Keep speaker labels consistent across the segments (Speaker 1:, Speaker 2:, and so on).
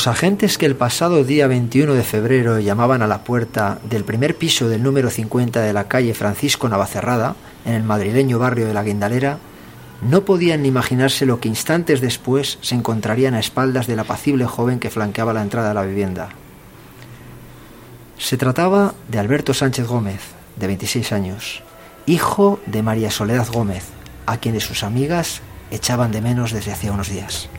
Speaker 1: Los agentes que el pasado día 21 de febrero llamaban a la puerta del primer piso del número 50 de la calle Francisco Navacerrada, en el madrileño barrio de la Guindalera, no podían ni imaginarse lo que instantes después se encontrarían a espaldas del apacible joven que flanqueaba la entrada a la vivienda. Se trataba de Alberto Sánchez Gómez, de 26 años, hijo de María Soledad Gómez, a quien sus amigas echaban de menos desde hacía unos días.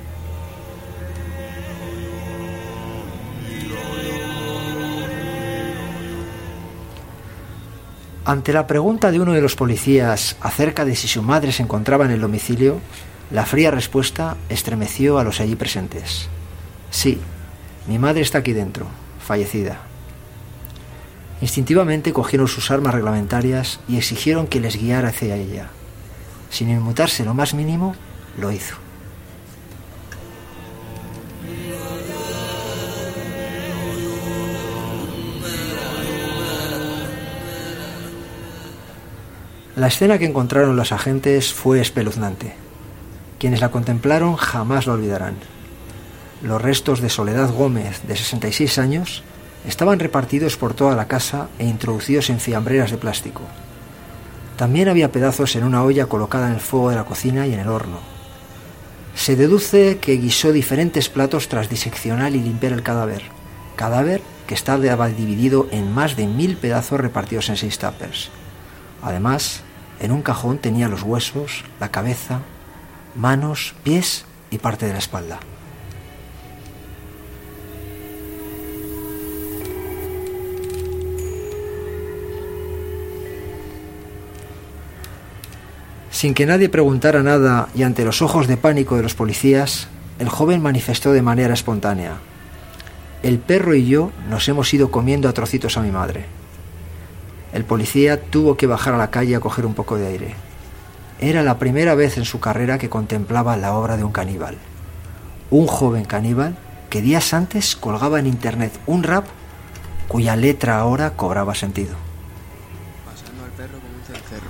Speaker 1: Ante la pregunta de uno de los policías acerca de si su madre se encontraba en el domicilio, la fría respuesta estremeció a los allí presentes. Sí, mi madre está aquí dentro, fallecida. Instintivamente cogieron sus armas reglamentarias y exigieron que les guiara hacia ella. Sin inmutarse lo más mínimo, lo hizo. La escena que encontraron los agentes fue espeluznante. Quienes la contemplaron jamás lo olvidarán. Los restos de Soledad Gómez, de 66 años, estaban repartidos por toda la casa e introducidos en fiambreras de plástico. También había pedazos en una olla colocada en el fuego de la cocina y en el horno. Se deduce que guisó diferentes platos tras diseccionar y limpiar el cadáver. Cadáver que estaba dividido en más de mil pedazos repartidos en seis tuppers. Además, en un cajón tenía los huesos, la cabeza, manos, pies y parte de la espalda. Sin que nadie preguntara nada y ante los ojos de pánico de los policías, el joven manifestó de manera espontánea, El perro y yo nos hemos ido comiendo a trocitos a mi madre. El policía tuvo que bajar a la calle a coger un poco de aire. Era la primera vez en su carrera que contemplaba la obra de un caníbal. Un joven caníbal que días antes colgaba en internet un rap cuya letra ahora cobraba sentido.
Speaker 2: Pasando al perro con un cencerro.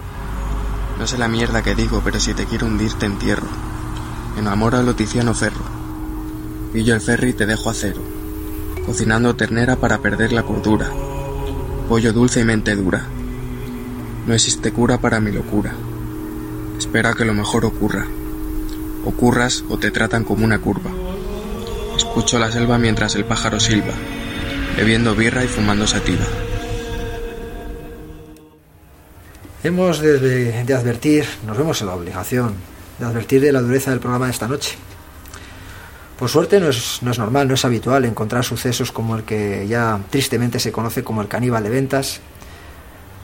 Speaker 2: No sé la mierda que digo, pero si te quiero hundir te entierro. Enamora a Tiziano Ferro. Pillo el ferry y te dejo a cero. Cocinando ternera para perder la cordura pollo dulce y mente dura. No existe cura para mi locura. Espera que lo mejor ocurra. Ocurras o te tratan como una curva. Escucho la selva mientras el pájaro silba, bebiendo birra y fumando sativa.
Speaker 1: Hemos de, de, advertir, nos vemos en la obligación de advertir de la dureza del programa de esta noche. Por suerte no es, normal, no es habitual encontrar sucesos como el que ya tristemente se conoce como el caníbal de ventas,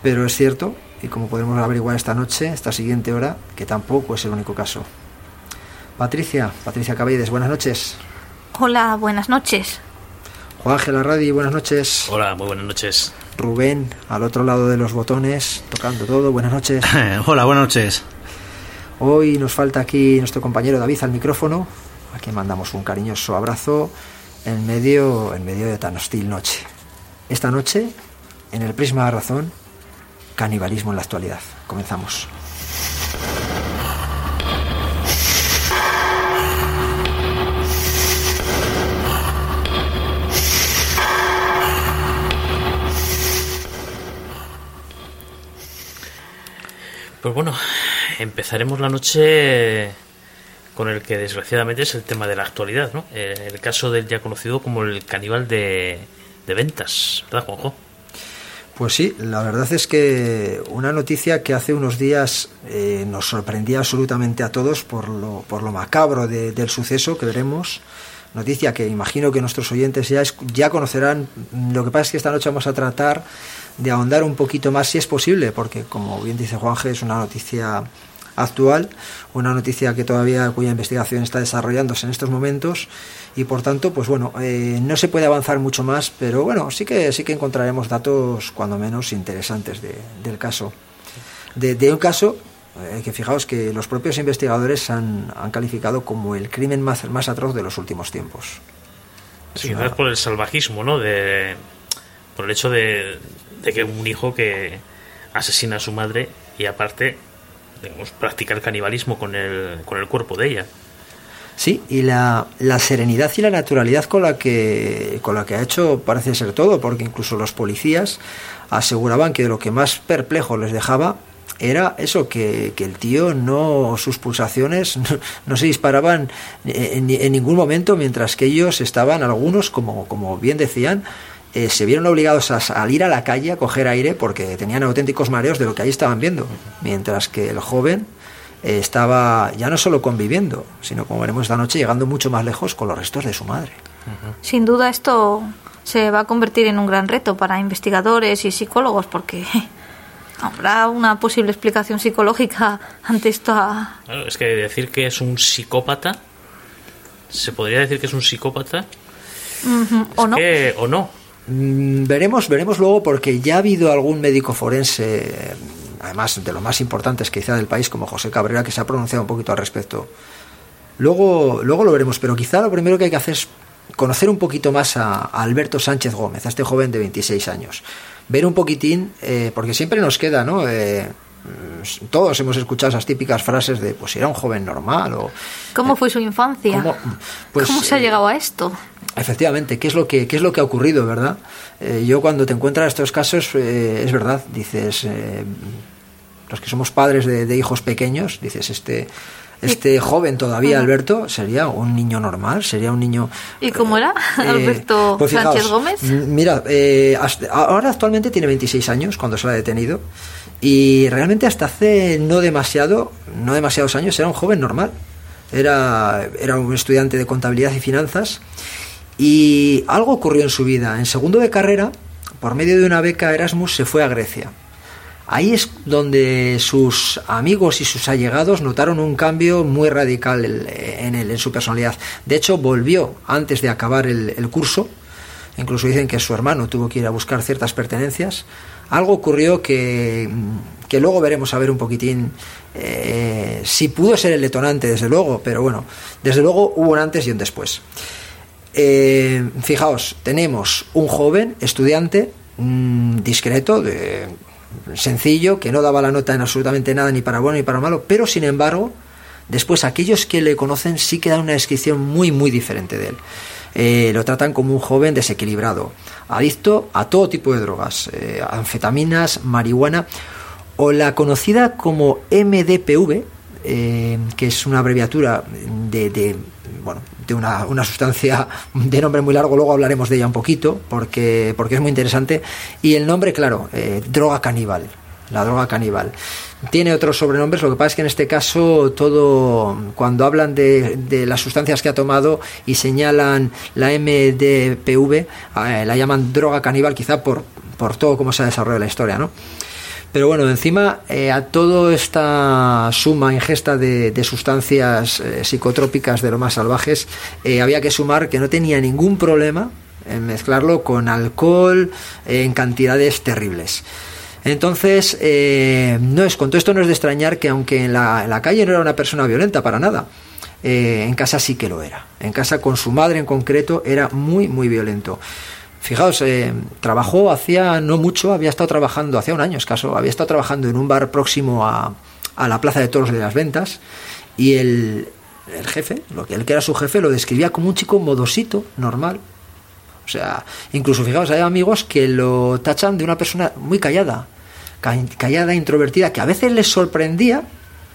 Speaker 1: pero es cierto, y como podemos averiguar esta noche, esta siguiente hora, que tampoco es el único caso. Patricia, Patricia Caballes, buenas noches.
Speaker 3: Hola, buenas noches.
Speaker 1: Juan Ángel Arradi, buenas noches.
Speaker 4: Hola, muy buenas noches.
Speaker 1: Rubén, al otro lado de los botones, tocando todo, buenas noches.
Speaker 5: Hola, buenas noches.
Speaker 1: Hoy nos falta aquí nuestro compañero David al micrófono. Aquí mandamos un cariñoso abrazo en medio, en medio de tan hostil noche. Esta noche, en el Prisma de Razón, canibalismo en la actualidad. Comenzamos.
Speaker 4: Pues bueno, empezaremos la noche con el que desgraciadamente es el tema de la actualidad, ¿no? Eh, el caso del ya conocido como el caníbal de, ventas, ¿verdad, Juanjo?
Speaker 1: Pues sí, la verdad es que una noticia que hace unos días eh, nos sorprendía absolutamente a todos por lo, por lo macabro del suceso que veremos. Noticia que imagino que nuestros oyentes ya, ya conocerán. Lo que pasa es que esta noche vamos a tratar de ahondar un poquito más si es posible, porque como bien dice Juanje, es una noticia actual, una noticia que todavía cuya investigación está desarrollándose en estos momentos y por tanto, pues bueno, eh, no se puede avanzar mucho más, pero bueno, sí que sí que encontraremos datos cuando menos interesantes del caso. De, un caso eh, que fijaos que los propios investigadores han, han calificado como el crimen más, más atroz de los últimos tiempos.
Speaker 4: Sí, es por el salvajismo, ¿no? De, por el hecho de, de que un hijo que asesina a su madre y aparte digamos, practicar canibalismo con el, con el cuerpo de ella.
Speaker 1: Sí, y la, la, serenidad y la naturalidad con la que con la que ha hecho parece ser todo, porque incluso los policías aseguraban que lo que más perplejo les dejaba era eso, que, que el tío no, sus pulsaciones no, se disparaban en, en, ningún momento, mientras que ellos estaban, algunos, como, como bien decían, eh, se vieron obligados a salir a la calle a coger aire porque tenían auténticos mareos de lo que ahí estaban viendo, mientras que el joven eh, estaba ya no solo conviviendo, sino como veremos esta noche, llegando mucho más lejos con los restos de su madre.
Speaker 3: Sin duda esto se va a convertir en un gran reto para investigadores y psicólogos porque habrá una posible explicación psicológica ante esto.
Speaker 4: es que decir que es un psicópata, se podría decir que es un psicópata.
Speaker 3: ¿O no?
Speaker 4: o no.
Speaker 1: Mm, veremos, veremos luego porque ya ha habido algún médico forense, además de los más importantes quizá del país, como José Cabrera, que se ha pronunciado un poquito al respecto. Luego, luego lo veremos, pero quizá lo primero que hay que hacer es conocer un poquito más a, Alberto Sánchez Gómez, a este joven de 26 años. Ver un poquitín, eh, porque siempre nos queda, ¿no? Eh, todos hemos escuchado esas típicas frases de, pues era un joven normal o...
Speaker 3: ¿Cómo fue su infancia? ¿Cómo,
Speaker 1: pues,
Speaker 3: se ha llegado a esto?
Speaker 1: Efectivamente, ¿qué es lo que, qué es lo que ha ocurrido, verdad? Eh, yo cuando te encuentras estos casos, eh, es verdad, dices, eh, los que somos padres de, hijos pequeños, dices, este, este joven todavía, Alberto, sería un niño normal, sería un niño...
Speaker 3: ¿Y cómo era Alberto pues Sánchez Gómez?
Speaker 1: Mira, ahora actualmente tiene 26 años cuando se lo ha detenido y realmente hasta hace no demasiado, no demasiados años, era un joven normal. Era, era un estudiante de contabilidad y finanzas y algo ocurrió en su vida. En segundo de carrera, por medio de una beca Erasmus, se fue a Grecia. Ahí es donde sus amigos y sus allegados notaron un cambio muy radical en, su personalidad. De hecho, volvió antes de acabar el, curso. Incluso dicen que su hermano tuvo que ir a buscar ciertas pertenencias. Algo ocurrió que, que luego veremos a ver un poquitín eh, si pudo ser el detonante, desde luego, pero bueno, desde luego hubo un antes y un después. Eh, fijaos, tenemos un joven estudiante mm, discreto, de, sencillo, que no daba la nota en absolutamente nada, ni para bueno ni para malo, pero sin embargo, después aquellos que le conocen sí que dan una descripción muy, muy diferente de él. Eh, lo tratan como un joven desequilibrado, adicto a todo tipo de drogas, eh, anfetaminas, marihuana o la conocida como MDPV, que es una abreviatura de bueno, de una, una, sustancia de nombre muy largo, luego hablaremos de ella un poquito, porque, porque es muy interesante. Y el nombre, claro, eh, droga caníbal, la droga caníbal. Tiene otros sobrenombres, lo que pasa es que en este caso todo, cuando hablan de, de las sustancias que ha tomado y señalan la MDPV, eh, la llaman droga caníbal quizá por, por todo cómo se ha desarrollado la historia, ¿no? Pero bueno, encima eh, a toda esta suma ingesta de, sustancias eh, psicotrópicas de lo más salvajes, eh, había que sumar que no tenía ningún problema en mezclarlo con alcohol en cantidades terribles. Entonces, no es, con todo esto no es de extrañar que aunque en la, en la calle no era una persona violenta para nada, en casa sí que lo era. En casa con su madre en concreto era muy, muy violento. Fijaos, eh, trabajó hacía no mucho, había estado trabajando, hacía un año escaso, había estado trabajando en un bar próximo a, a la Plaza de Toros de las Ventas y el, el jefe, lo que él que era su jefe, lo describía como un chico modosito, normal. O sea, incluso fijaos, hay amigos que lo tachan de una persona muy callada, callada, introvertida, que a veces les sorprendía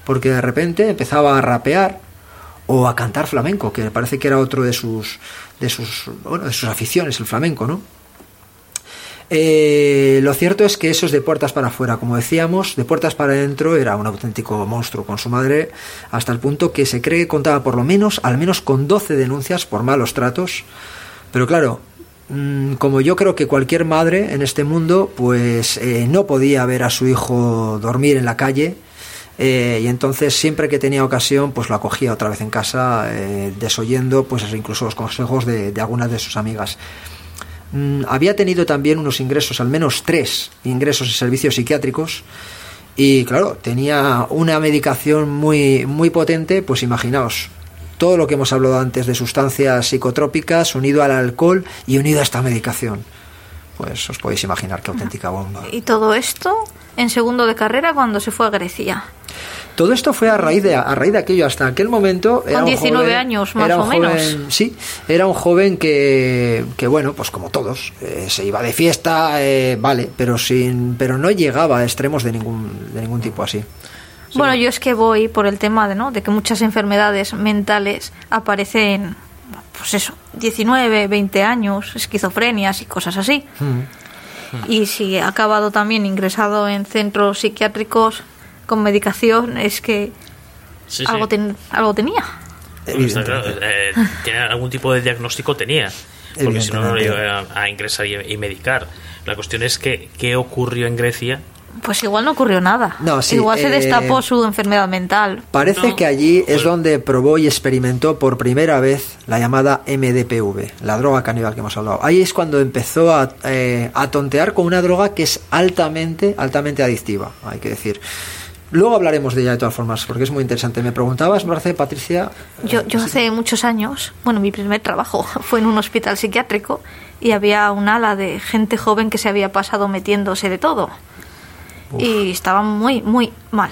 Speaker 1: porque de repente empezaba a rapear o a cantar flamenco, que parece que era otro de sus, de sus, bueno, de sus aficiones, el flamenco, ¿no? Eh, lo cierto es que eso es de puertas para afuera, como decíamos, de puertas para adentro era un auténtico monstruo con su madre, hasta el punto que se cree que contaba por lo menos, al menos con 12 denuncias por malos tratos. Pero claro, mm, como yo creo que cualquier madre en este mundo, pues eh, no podía ver a su hijo dormir en la calle, eh, y entonces siempre que tenía ocasión pues lo acogía otra vez en casa eh, desoyendo pues incluso los consejos de, algunas de sus amigas. Mm, había tenido también unos ingresos al menos tres ingresos en servicios psiquiátricos. Y claro tenía una medicación muy muy potente pues imaginaos todo lo que hemos hablado antes de sustancias psicotrópicas unido al alcohol y unido a esta medicación. Pues os podéis imaginar qué auténtica bomba.
Speaker 3: Y todo esto en segundo de carrera cuando se fue a Grecia
Speaker 1: Todo esto fue a raíz de, a raíz de aquello. Hasta aquel momento.
Speaker 3: Con 19 años, más o menos.
Speaker 1: Sí, era un joven que, que bueno, pues como todos, eh, se iba de fiesta, eh, vale, pero, sin, pero no llegaba a extremos de ningún, de ningún tipo así.
Speaker 3: Bueno, yo es que voy por el tema de, ¿no? de que muchas enfermedades mentales aparecen, pues eso, 19, 20 años, esquizofrenias y cosas así.
Speaker 1: Mm.
Speaker 3: Y si ha acabado también ingresado en centros psiquiátricos con medicación, es que
Speaker 4: Sí,
Speaker 3: algo,
Speaker 4: sí.
Speaker 3: ten- algo tenía.
Speaker 4: Está claro, eh, algún tipo de diagnóstico tenía, porque si no no lo
Speaker 1: Evidentemente.
Speaker 4: iba a, a ingresar y, y medicar. La cuestión es que qué ocurrió en Grecia.
Speaker 3: Pues igual no ocurrió nada.
Speaker 1: No, sí,
Speaker 3: igual se
Speaker 1: eh,
Speaker 3: destapó su enfermedad mental.
Speaker 1: Parece
Speaker 4: No,
Speaker 1: que allí es
Speaker 4: pues-
Speaker 1: donde probó y experimentó por primera vez la llamada MDPV, la droga caníbal que hemos hablado. Ahí es cuando empezó a, eh, a tontear con una droga que es altamente, altamente adictiva, hay que decir. Luego hablaremos de ella de todas formas, porque es muy interesante. Me preguntabas, me parece, Patricia.
Speaker 3: Yo, yo hace muchos años, bueno, mi primer trabajo fue en un hospital psiquiátrico y había un ala de gente joven que se había pasado metiéndose de todo. Y estaba muy, muy mal.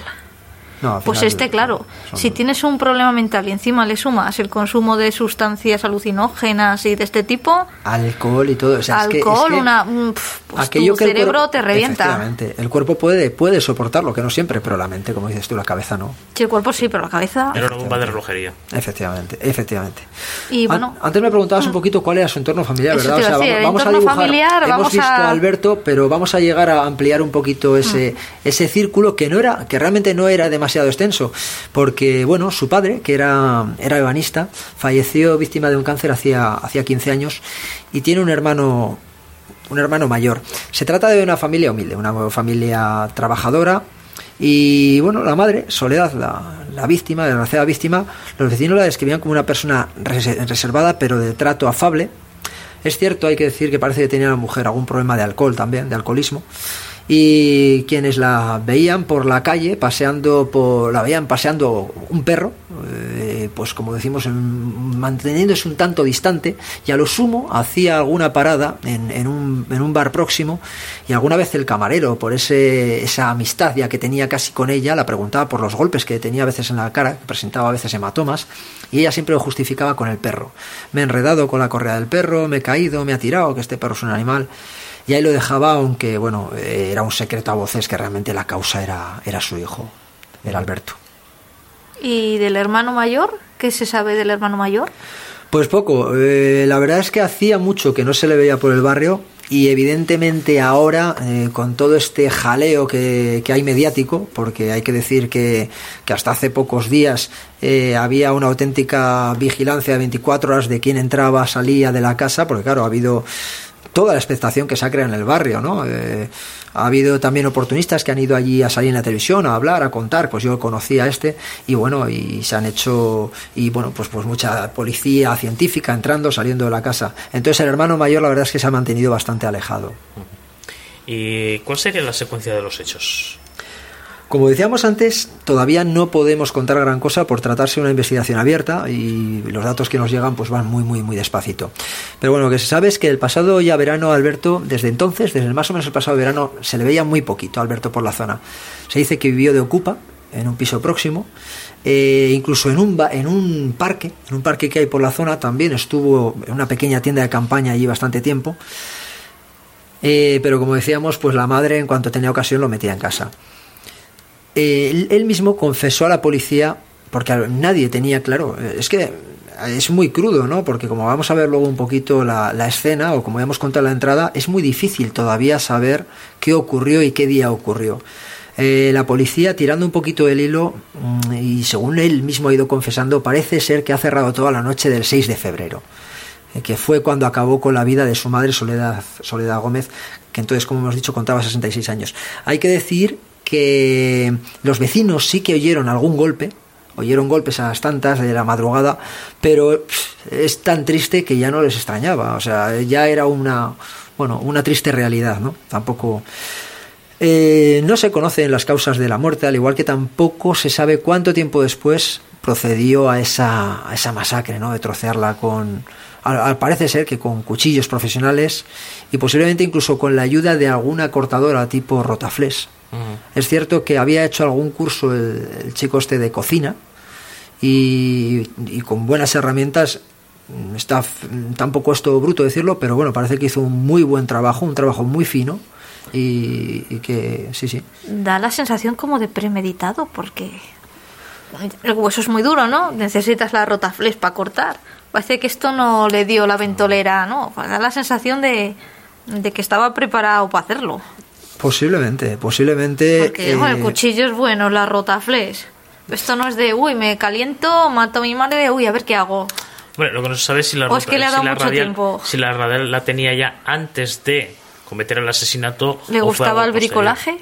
Speaker 1: No,
Speaker 3: Pues este, claro,
Speaker 1: son-
Speaker 3: si tienes un problema mental y encima le sumas el consumo de sustancias alucinógenas y de este tipo,
Speaker 1: Alcohol y todo. o sea, es que- es
Speaker 3: alcohol,
Speaker 1: que
Speaker 3: una, mm, pues
Speaker 1: aquello
Speaker 3: tu
Speaker 1: que el
Speaker 3: cerebro
Speaker 1: cuerpo-
Speaker 3: te revienta.
Speaker 1: Efectivamente, el cuerpo puede, puede soportarlo, que no siempre, pero la mente, como dices tú, la cabeza no.
Speaker 3: Sí, el cuerpo sí, pero la cabeza...
Speaker 4: Era una bomba de relojería.
Speaker 1: Efectivamente, efectivamente.
Speaker 3: Y
Speaker 1: An-
Speaker 3: bueno,
Speaker 1: antes me preguntabas un poquito cuál era su entorno familiar, ¿verdad?
Speaker 3: te iba a decir, el entorno
Speaker 1: dibujar.
Speaker 3: familiar,
Speaker 1: Hemos
Speaker 3: vamos
Speaker 1: visto
Speaker 3: a-
Speaker 1: a Alberto, pero vamos a llegar a ampliar un poquito ese, ese círculo que no era, que realmente no era demasiado extenso, porque bueno, su padre, que era, era ebanista, falleció víctima de un cáncer hacía, hacía 15 años y tiene un hermano un hermano mayor. Se trata de una familia humilde, una familia trabajadora. Y bueno, la madre, Soledad, la, la víctima, la desgraciada víctima, los vecinos la describían como una persona res- reservada, pero de trato afable. Es cierto, hay que decir que parece que tenía la mujer algún problema de alcohol también, de alcoholismo. Y quienes la veían por la calle, paseando por, la veían paseando un perro, eh, pues como decimos, en- manteniéndose un tanto distante, y a lo sumo hacía alguna parada en, un, en un bar próximo, y alguna vez el camarero, por ese, esa amistad ya que tenía casi con ella, la preguntaba por los golpes que tenía a veces en la cara, que presentaba a veces hematomas, y ella siempre lo justificaba con el perro. Me he enredado con la correa del perro, me he caído, me ha tirado, que este perro es un animal. Y ahí lo dejaba, aunque bueno, eh, era un secreto a voces que realmente la causa era, era su hijo, era Alberto.
Speaker 3: ¿y del hermano mayor? ¿Qué se sabe del hermano mayor?
Speaker 1: Pues poco, eh, la verdad es que hacía mucho que no se le veía por el barrio y evidentemente ahora eh, con todo este jaleo que, que hay mediático, porque hay que decir que, que hasta hace pocos días eh, había una auténtica vigilancia de 24 horas de quién entraba, salía de la casa, porque claro, ha habido toda la expectación que se ha creado en el barrio, ¿no? Eh, ha habido también oportunistas que han ido allí a salir en la televisión, a hablar, a contar, pues yo conocía a este y bueno, y se han hecho y bueno, pues pues mucha policía científica entrando, saliendo de la casa. Entonces el hermano mayor la verdad es que se ha mantenido bastante alejado.
Speaker 4: ¿Y cuál sería la secuencia de los hechos?
Speaker 1: Como decíamos antes, todavía no podemos contar gran cosa por tratarse de una investigación abierta y los datos que nos llegan pues van muy muy muy despacito. Pero bueno, lo que se sabe es que el pasado ya verano Alberto, desde entonces, desde más o menos el pasado verano, se le veía muy poquito a Alberto por la zona. Se dice que vivió de ocupa en un piso próximo, eh, incluso en un, en un parque, en un parque que hay por la zona, también estuvo en una pequeña tienda de campaña allí bastante tiempo. Eh, pero como decíamos, pues la madre en cuanto tenía ocasión lo metía en casa. Eh, él, mismo confesó a la policía, porque nadie tenía claro, eh, es que es muy crudo, ¿no? Porque como vamos a ver luego un poquito la, escena, o como ya hemos contado la entrada, es muy difícil todavía saber qué ocurrió y qué día ocurrió. Eh, la policía, tirando un poquito el hilo, mm, y según él mismo ha ido confesando, parece ser que ha cerrado toda la noche del 6 de febrero que fue cuando acabó con la vida de su madre Soledad, Soledad Gómez, que entonces, como hemos dicho, contaba 66 años. Hay que decir que los vecinos sí que oyeron algún golpe, oyeron golpes a las tantas de la madrugada, pero es tan triste que ya no les extrañaba, o sea, ya era una, bueno, una triste realidad, ¿no? Tampoco... Eh, no se conocen las causas de la muerte, al igual que tampoco se sabe cuánto tiempo después procedió a esa, esa masacre, ¿no? De trocearla con, al, al parece ser que con cuchillos profesionales y posiblemente incluso con la ayuda de alguna cortadora tipo rotaflex, Es cierto que había hecho algún curso el, el chico este de cocina y, y con buenas herramientas está tampoco esto bruto decirlo, pero bueno, parece que hizo un muy buen trabajo, un trabajo muy fino y, y que sí, sí.
Speaker 3: Da la sensación como de premeditado, porque el hueso es muy duro, ¿no? Necesitas la rotaflex para cortar. Parece que esto no le dio la ventolera, ¿no? Da la sensación de, de que estaba preparado para hacerlo.
Speaker 1: Posiblemente, posiblemente.
Speaker 3: Porque bueno, el
Speaker 1: eh,
Speaker 3: cuchillo es bueno, la rotaflex. Esto no es de, uy, me caliento, mato a mi madre, uy, a ver qué hago.
Speaker 4: Bueno, lo que no se sabe es si la,
Speaker 3: O es que le ha dado
Speaker 4: si la
Speaker 3: mucho
Speaker 4: radial,
Speaker 3: tiempo.
Speaker 4: si la radial la tenía ya antes de cometer el asesinato.
Speaker 3: ¿Le
Speaker 4: o fue
Speaker 3: gustaba
Speaker 4: algo
Speaker 3: el bricolaje?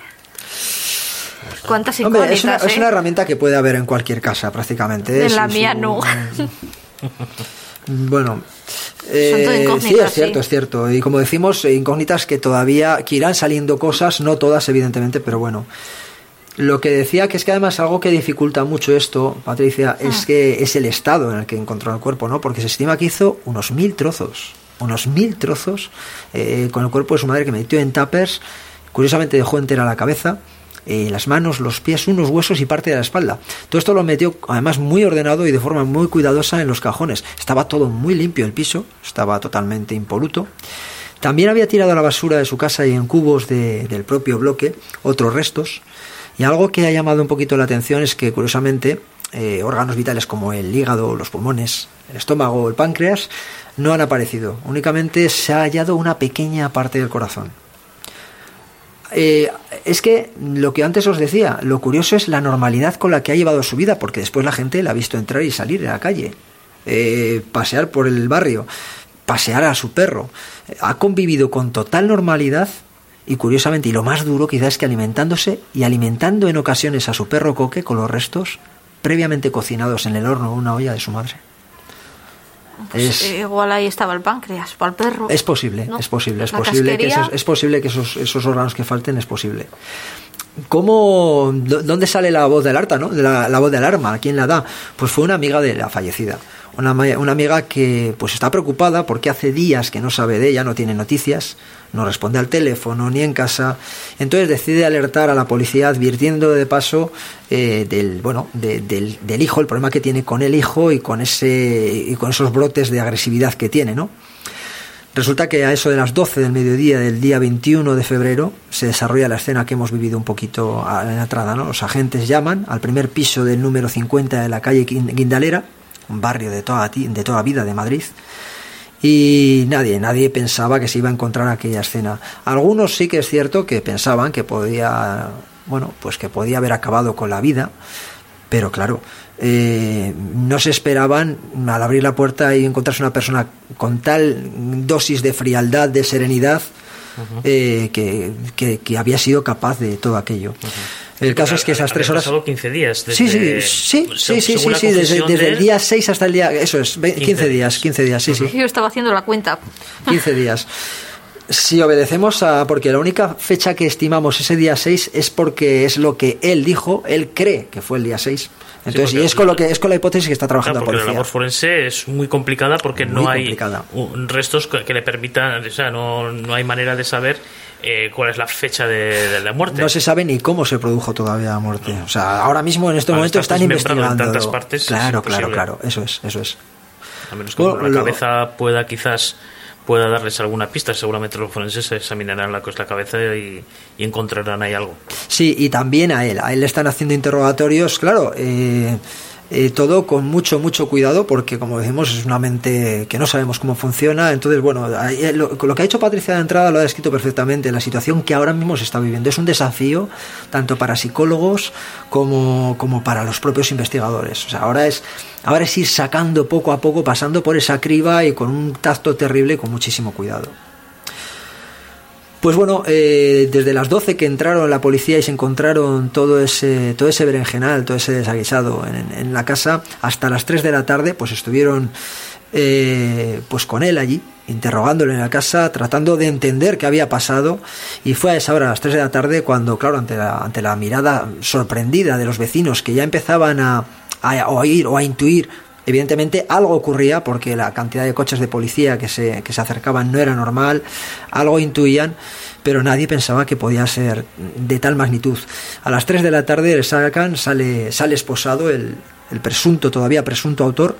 Speaker 3: ¿Cuántas
Speaker 1: Hombre, es una, es una
Speaker 3: eh?
Speaker 1: herramienta que puede haber en cualquier casa prácticamente.
Speaker 3: En
Speaker 1: Es
Speaker 3: la mía no.
Speaker 1: Bueno, eh, sí, es cierto,
Speaker 3: sí.
Speaker 1: es cierto. Y como decimos, eh, incógnitas que todavía, que irán saliendo cosas, no todas evidentemente, pero bueno. Lo que decía que es que además algo que dificulta mucho esto, Patricia,
Speaker 3: Ah.
Speaker 1: es que es el estado en el que encontró el cuerpo, ¿no? Porque se estima que hizo unos mil trozos, unos mil trozos eh, con el cuerpo de su madre que metió en tuppers. Curiosamente dejó entera la cabeza, eh, las manos, los pies, unos huesos y parte de la espalda. Todo esto lo metió además muy ordenado y de forma muy cuidadosa en los cajones. Estaba todo muy limpio el piso, estaba totalmente impoluto. También había tirado a la basura de su casa y en cubos de- del propio bloque otros restos. Y algo que ha llamado un poquito la atención es que, curiosamente, eh, órganos vitales como el hígado, los pulmones, el estómago, el páncreas, no han aparecido. Únicamente se ha hallado una pequeña parte del corazón. Eh, es que lo que antes os decía, lo curioso es la normalidad con la que ha llevado su vida, porque después la gente la ha visto entrar y salir de la calle, eh, pasear por el barrio, pasear a su perro. Ha convivido con total normalidad y curiosamente, y lo más duro quizás es que alimentándose y alimentando en ocasiones a su perro coque con los restos previamente cocinados en el horno o una olla de su madre.
Speaker 3: Pues,
Speaker 1: Es-
Speaker 3: eh, igual ahí estaba el páncreas, para el perro.
Speaker 1: Es posible,
Speaker 3: ¿no?
Speaker 1: es posible, es
Speaker 3: La
Speaker 1: posible que esos, es posible que esos, esos órganos que falten es posible. ¿Cómo, dó- dónde sale la voz del alerta, no? La, la voz de alarma, ¿quién la da? Pues fue una amiga de la fallecida. Una, una amiga que pues está preocupada porque hace días que no sabe de ella, no tiene noticias, no responde al teléfono ni en casa. Entonces decide alertar a la policía advirtiendo de paso eh, del bueno de- del, del hijo, el problema que tiene con el hijo y con ese y con esos brotes de agresividad que tiene, ¿no? Resulta que a eso de las 12 del mediodía del día 21 de febrero se desarrolla la escena que hemos vivido un poquito a la entrada. ¿no? Los agentes llaman al primer piso del número 50 de la calle Guin- Guindalera, un barrio de toda, de toda vida de Madrid, y nadie, nadie pensaba que se iba a encontrar aquella escena. Algunos sí que es cierto que pensaban que podía, bueno, pues que podía haber acabado con la vida, pero claro, eh, no se esperaban al abrir la puerta y encontrarse una persona con tal dosis de frialdad, de serenidad, eh, que, que- que había sido capaz de todo aquello. El caso es que esas tres horas...
Speaker 4: pasado 15 días.
Speaker 1: Sí, sí,
Speaker 4: desde-
Speaker 1: sí, sí, sí,
Speaker 4: según
Speaker 1: sí,
Speaker 4: la
Speaker 1: sí, desde, desde
Speaker 4: de
Speaker 1: el día 6 hasta el día, eso es, ve- 15,
Speaker 4: 15
Speaker 1: días, 15 días, sí, sí.
Speaker 3: Yo estaba haciendo la cuenta.
Speaker 1: 15 días. Si obedecemos a. Porque la única fecha que estimamos ese día 6 es porque es lo que él dijo, él cree que fue el día 6. Entonces,
Speaker 4: porque-
Speaker 1: y es con, lo que, es con la hipótesis que está
Speaker 4: Claro,
Speaker 1: trabajando
Speaker 4: porque
Speaker 1: la
Speaker 4: la
Speaker 1: policía.
Speaker 4: labor forense es muy complicada porque
Speaker 1: Muy
Speaker 4: no hay
Speaker 1: complicada.
Speaker 4: un- restos que, que le permitan, o sea, no, no hay manera de saber eh, cuál es la fecha de, de la muerte.
Speaker 1: No se sabe ni cómo se produjo todavía la muerte. O sea, ahora mismo en este
Speaker 4: Al
Speaker 1: momento están
Speaker 4: desmembrado en
Speaker 1: investigando.
Speaker 4: tantas partes, es
Speaker 1: claro, claro, claro. Eso es, eso es.
Speaker 4: A menos que
Speaker 1: Bueno,
Speaker 4: la
Speaker 1: lo-
Speaker 4: cabeza pueda quizás pueda darles alguna pista. Seguramente los forenses examinarán la, la cabeza y, y encontrarán ahí algo.
Speaker 1: Sí, y también a él. A él le están haciendo interrogatorios, claro, eh, eh, todo con mucho, mucho cuidado, porque como decimos, es una mente que no sabemos cómo funciona. Entonces, bueno, eh, lo, lo que ha hecho Patricia de entrada lo ha descrito perfectamente. La situación que ahora mismo se está viviendo es un desafío tanto para psicólogos como, como para los propios investigadores. O sea, ahora es, ahora es ir sacando poco a poco, pasando por esa criba y con un tacto terrible y con muchísimo cuidado. Pues bueno, eh, desde las 12 que entraron la policía y se encontraron todo ese, todo ese berenjenal, todo ese desaguisado en, en la casa, hasta las 3 de la tarde, pues estuvieron eh, pues con él allí, interrogándolo en la casa, tratando de entender qué había pasado. Y fue a esa hora, a las 3 de la tarde, cuando, claro, ante la, ante la mirada sorprendida de los vecinos que ya empezaban a, a oír o a intuir Evidentemente algo ocurría porque la cantidad de coches de policía que se, que se acercaban no era normal, algo intuían, pero nadie pensaba que podía ser de tal magnitud. A las 3 de la tarde el sacan, sale, sale esposado el, el presunto, todavía presunto autor,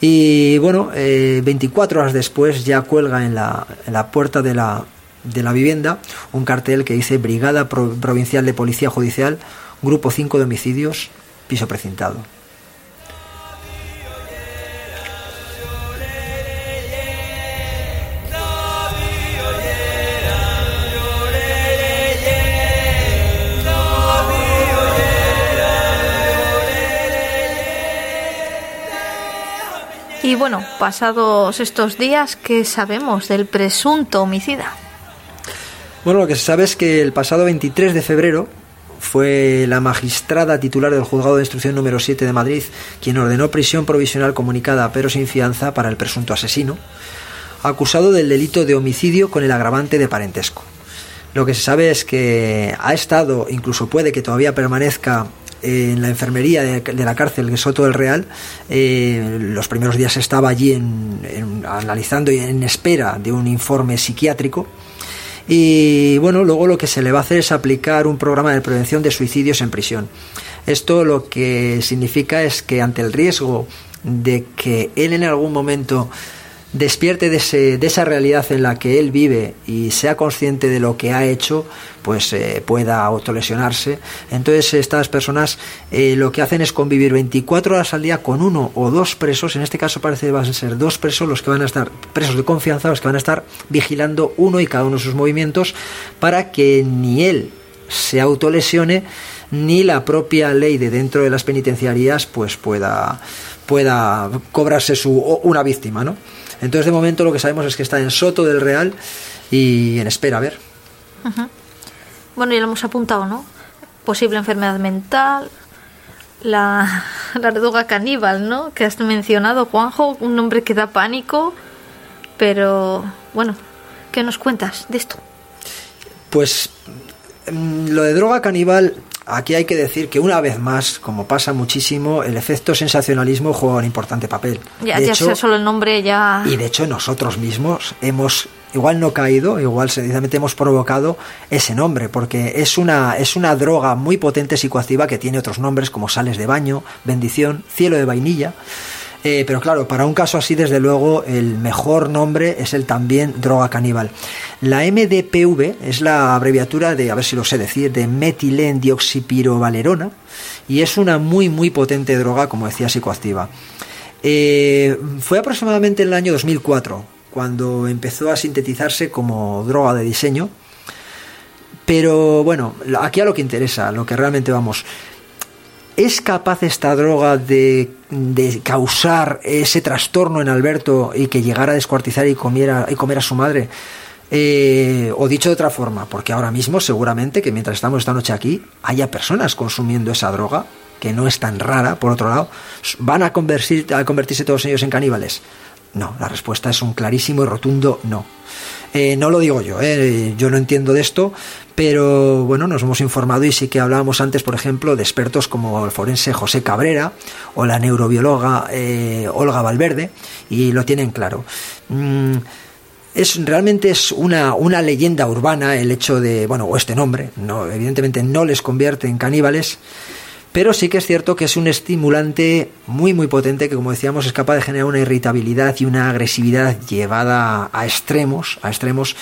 Speaker 1: y bueno, 24 horas después ya cuelga en la, en la puerta de la, de la vivienda un cartel que dice Brigada Provincial de Policía Judicial, Grupo 5 de Homicidios, piso precintado.
Speaker 3: Y bueno, pasados estos días, ¿qué sabemos del presunto homicida?
Speaker 1: Bueno, lo que se sabe es que el pasado 23 de febrero fue la magistrada titular del juzgado de instrucción número 7 de Madrid quien ordenó prisión provisional comunicada pero sin fianza para el presunto asesino, acusado del delito de homicidio con el agravante de parentesco. Lo que se sabe es que ha estado, incluso puede que todavía permanezca en la enfermería de, la cárcel de Soto del Real. Eh, los primeros días estaba allí analizando y en espera de un informe psiquiátrico y bueno, luego lo que se le va a hacer es aplicar un programa de prevención de suicidios en prisión. Esto lo que significa es que ante el riesgo de que él en algún momento despierte de, ese, de, esa realidad en la que él vive y sea consciente de lo que ha hecho, pues eh, pueda autolesionarse. Entonces estas personas eh, lo que hacen es convivir 24 horas al día con uno o dos presos, en este caso parece que van a ser dos presos los que van a estar, presos de confianza, los que van a estar vigilando uno y cada uno de sus movimientos para que ni él se autolesione ni la propia ley de dentro de las penitenciarías pues pueda pueda cobrarse su una víctima, ¿no? Entonces, de momento lo que sabemos es que está en Soto del Real y en espera, a ver.
Speaker 3: Bueno, ya lo hemos apuntado, ¿no? Posible enfermedad mental, la, la droga caníbal, ¿no? Que has mencionado, Juanjo, un nombre que da pánico, pero bueno, ¿qué nos cuentas de esto?
Speaker 1: Pues mm, lo de droga caníbal Aquí hay que decir que una vez más, como pasa muchísimo, el efecto sensacionalismo juega un importante papel.
Speaker 3: Ya, ya sea solo el nombre ya.
Speaker 1: Y de hecho nosotros mismos hemos igual no caído, igual sencillamente hemos provocado ese nombre, porque es una, es una droga muy potente psicoactiva que tiene otros nombres como sales de baño, bendición, cielo de vainilla. Eh, pero claro, para un caso así, desde luego, el mejor nombre es el también droga caníbal. La MDPV es la abreviatura de, a ver si lo sé decir, de metilendioxipirovalerona y es una muy, muy potente droga, como decía, psicoactiva. Eh, fue aproximadamente en el año 2004 cuando empezó a sintetizarse como droga de diseño. Pero bueno, aquí a lo que interesa, lo que realmente vamos. ¿Es capaz esta droga de, causar ese trastorno en Alberto y que llegara a descuartizar y, comiera, y comer a su madre? Eh, o dicho de otra forma, porque ahora mismo seguramente que mientras estamos esta noche aquí haya personas consumiendo esa droga, que no es tan rara, por otro lado, ¿van a, convertir, a convertirse todos ellos en caníbales? No, la respuesta es un clarísimo y rotundo no. Eh, no lo digo yo, eh, yo no entiendo de esto, pero bueno, nos hemos informado y sí que hablábamos antes, por ejemplo, de expertos como el forense José Cabrera o la neurobióloga eh, Olga Valverde, y lo tienen claro. Mm, es realmente es una, una leyenda urbana el hecho de, bueno, o este nombre, no, evidentemente no les convierte en caníbales, pero sí que es cierto que es un estimulante muy muy potente que como decíamos es capaz de generar una irritabilidad y una agresividad llevada a extremos, a extremos.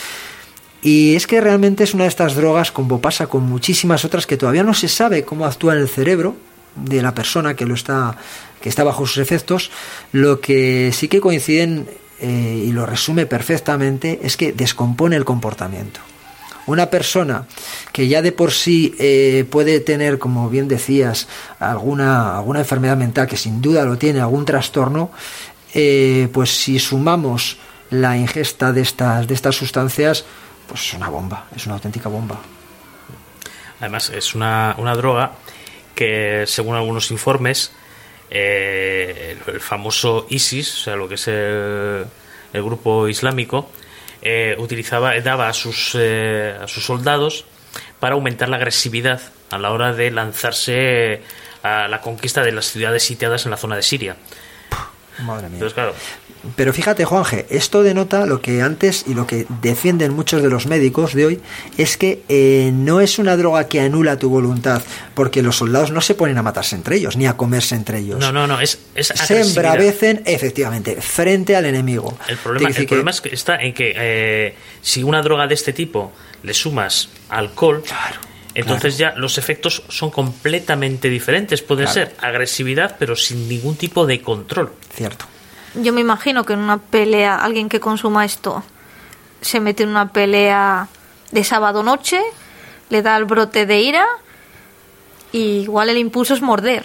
Speaker 1: Y es que realmente es una de estas drogas, como pasa con muchísimas otras, que todavía no se sabe cómo actúa en el cerebro de la persona que lo está, que está bajo sus efectos. Lo que sí que coinciden eh, y lo resume perfectamente es que descompone el comportamiento. Una persona que ya de por sí eh, puede tener, como bien decías, alguna, alguna enfermedad mental, que sin duda lo tiene, algún trastorno, eh, pues si sumamos la ingesta de estas, de estas sustancias, pues es una bomba, es una auténtica bomba.
Speaker 4: Además, es una, una droga que, según algunos informes, eh, el, famoso ISIS, o sea, lo que es el grupo islámico, eh, utilizaba, daba a sus, eh, a sus soldados para aumentar la agresividad a la hora de lanzarse a la conquista de las ciudades sitiadas en la zona de Siria.
Speaker 1: Madre mía.
Speaker 4: Entonces, claro.
Speaker 1: Pero fíjate, Juanje, esto denota lo que antes y lo que defienden muchos de los médicos de hoy, es que eh, no es una droga que anula tu voluntad, porque los soldados no se ponen a matarse entre ellos, ni a comerse entre ellos.
Speaker 4: No, no, no, es,
Speaker 1: Se embravecen, efectivamente, frente al enemigo.
Speaker 4: El problema, el problema es que está en que eh, si una droga de este tipo le sumas alcohol, entonces ya los efectos son completamente diferentes. Puede ser agresividad, pero sin ningún tipo de control.
Speaker 1: Cierto.
Speaker 3: Yo me imagino que en una pelea, alguien que consuma esto se mete en una pelea de sábado noche, le da el brote de ira y igual el impulso es morder.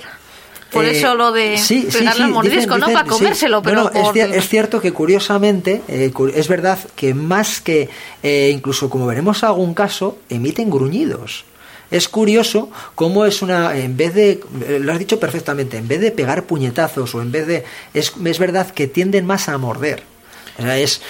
Speaker 3: Por eh, eso lo de
Speaker 1: sí,
Speaker 3: pegarle
Speaker 1: sí,
Speaker 3: mordisco, no para comérselo, pero
Speaker 1: es, cierto que curiosamente, eh, es verdad que más que, eh, incluso como veremos algún caso, emiten gruñidos. Es curioso cómo es una, en vez de, lo has dicho perfectamente, en vez de pegar puñetazos o en vez de, es, es verdad que tienden más a morder. Es,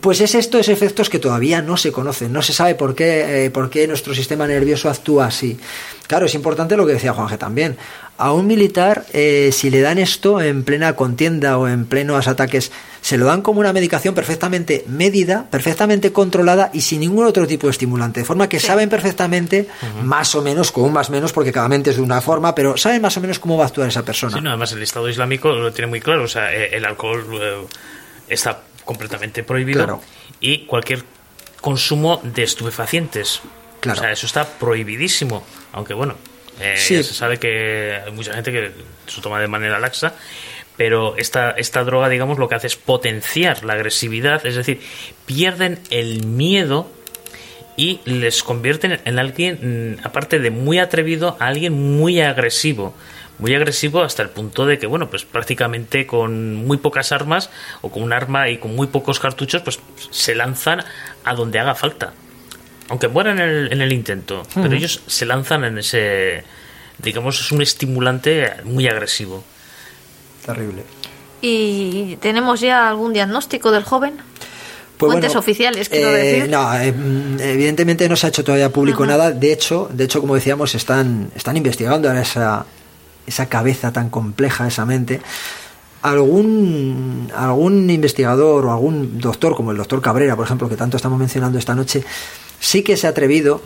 Speaker 1: pues es estos efectos que todavía no se conocen, no se sabe por qué, eh, por qué nuestro sistema nervioso actúa así. Claro, es importante lo que decía Juanje también. A un militar, eh, si le dan esto en plena contienda o en plenos ataques se lo dan como una medicación perfectamente medida, perfectamente controlada y sin ningún otro tipo de estimulante. De forma que saben perfectamente, más o menos, con un más o menos, porque cada mente es de una forma, pero saben más o menos cómo va a actuar esa persona.
Speaker 4: Sí, no, además el Estado Islámico lo tiene muy claro. O sea, eh, el alcohol eh, está completamente prohibido y cualquier consumo de estupefacientes. Claro. O sea, eso está prohibidísimo. Aunque bueno, eh, se sabe que hay mucha gente que se toma de manera laxa pero esta, esta droga, digamos, lo que hace es potenciar la agresividad, es decir, pierden el miedo y les convierten en alguien, mm, aparte de muy atrevido, a alguien muy agresivo. Muy agresivo hasta el punto de que, bueno, pues prácticamente con muy pocas armas o con un arma y con muy pocos cartuchos, pues se lanzan a donde haga falta. Aunque mueran en el, en el intento, pero ellos se lanzan en ese, digamos, es un estimulante muy agresivo.
Speaker 1: Terrible.
Speaker 3: ¿Y tenemos ya algún diagnóstico del joven?
Speaker 1: Pues
Speaker 3: Fuentes oficiales, quiero
Speaker 1: eh,
Speaker 3: decir.
Speaker 1: No, eh, evidentemente no se ha hecho todavía público nada. De hecho, de hecho, como decíamos, están, están investigando esa, esa cabeza tan compleja, esa mente. Algún, algún investigador o algún doctor, como el doctor Cabrera, por ejemplo, que tanto estamos mencionando esta noche, sí que se ha atrevido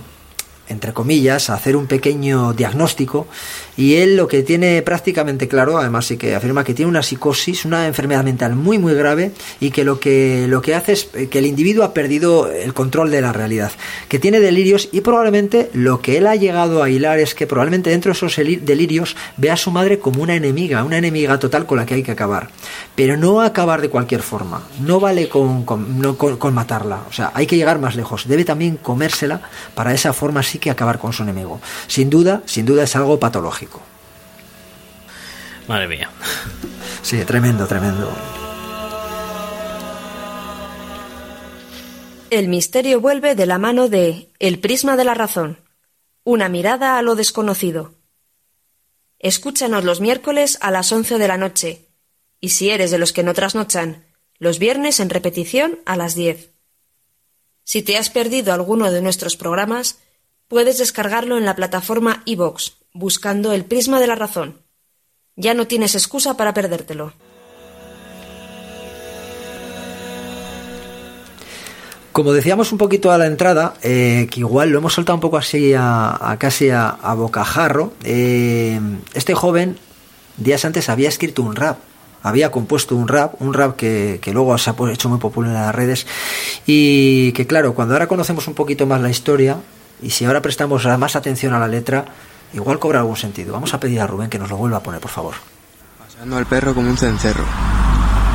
Speaker 1: entre comillas, a hacer un pequeño diagnóstico y él lo que tiene prácticamente claro, además sí que afirma que tiene una psicosis, una enfermedad mental muy muy grave y que lo que lo que hace es que el individuo ha perdido el control de la realidad, que tiene delirios y probablemente lo que él ha llegado a hilar es que probablemente dentro de esos delirios ve a su madre como una enemiga, una enemiga total con la que hay que acabar, pero no acabar de cualquier forma, no vale con, con matarla, o sea, hay que llegar más lejos, debe también comérsela para esa forma que acabar con su enemigo. Sin duda, sin duda es algo patológico.
Speaker 4: Madre mía.
Speaker 1: Sí, tremendo, tremendo.
Speaker 5: El misterio vuelve de la mano de El prisma de la razón. Una mirada a lo desconocido. Escúchanos los miércoles a las 11 de la noche. Y si eres de los que no trasnochan, los viernes en repetición a las 10. Si te has perdido alguno de nuestros programas, Puedes descargarlo en la plataforma iVoox, buscando el prisma de la razón. Ya no tienes excusa para perdértelo.
Speaker 1: Como decíamos un poquito a la entrada, eh, que igual lo hemos soltado un poco así a, casi a, bocajarro, eh, este joven días antes había escrito un rap, había compuesto un rap, un rap que, que, luego se ha hecho muy popular en las redes y que claro, cuando ahora conocemos un poquito más la historia, y si ahora prestamos más atención a la letra, igual cobra algún sentido. Vamos a pedir a Rubén que nos lo vuelva a poner, por favor.
Speaker 2: Pasando al perro como un cencerro.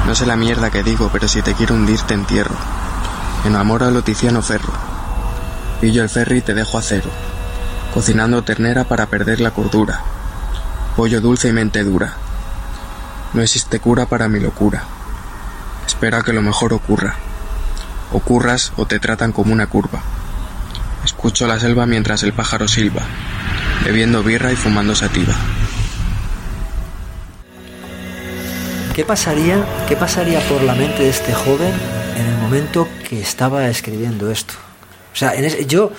Speaker 2: No sé la mierda que digo, pero si te quiero hundir te entierro. Enamoro a Loticiano Ferro. Pillo el ferry y te dejo a cero. Cocinando ternera para perder la cordura. Pollo dulce y mente dura. No existe cura para mi locura. Espera que lo mejor ocurra. Ocurras o te tratan como una curva. Escucho la selva mientras el pájaro silba, bebiendo birra y fumando sativa.
Speaker 1: ¿Qué pasaría, ¿Qué pasaría por la mente de este joven en el momento que estaba escribiendo esto? O sea, yo,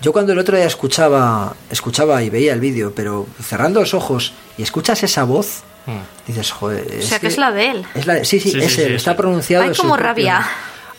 Speaker 1: yo cuando el otro día escuchaba, escuchaba y veía el vídeo, pero cerrando los ojos y escuchas esa voz, Dices, joder.
Speaker 3: O sea, que, es la de él.
Speaker 1: Es la de- sí, sí,
Speaker 4: Sí,
Speaker 1: es
Speaker 4: sí,
Speaker 1: él,
Speaker 4: sí.
Speaker 1: está pronunciado.
Speaker 3: Hay
Speaker 1: en su
Speaker 3: como
Speaker 1: propio-
Speaker 3: rabia.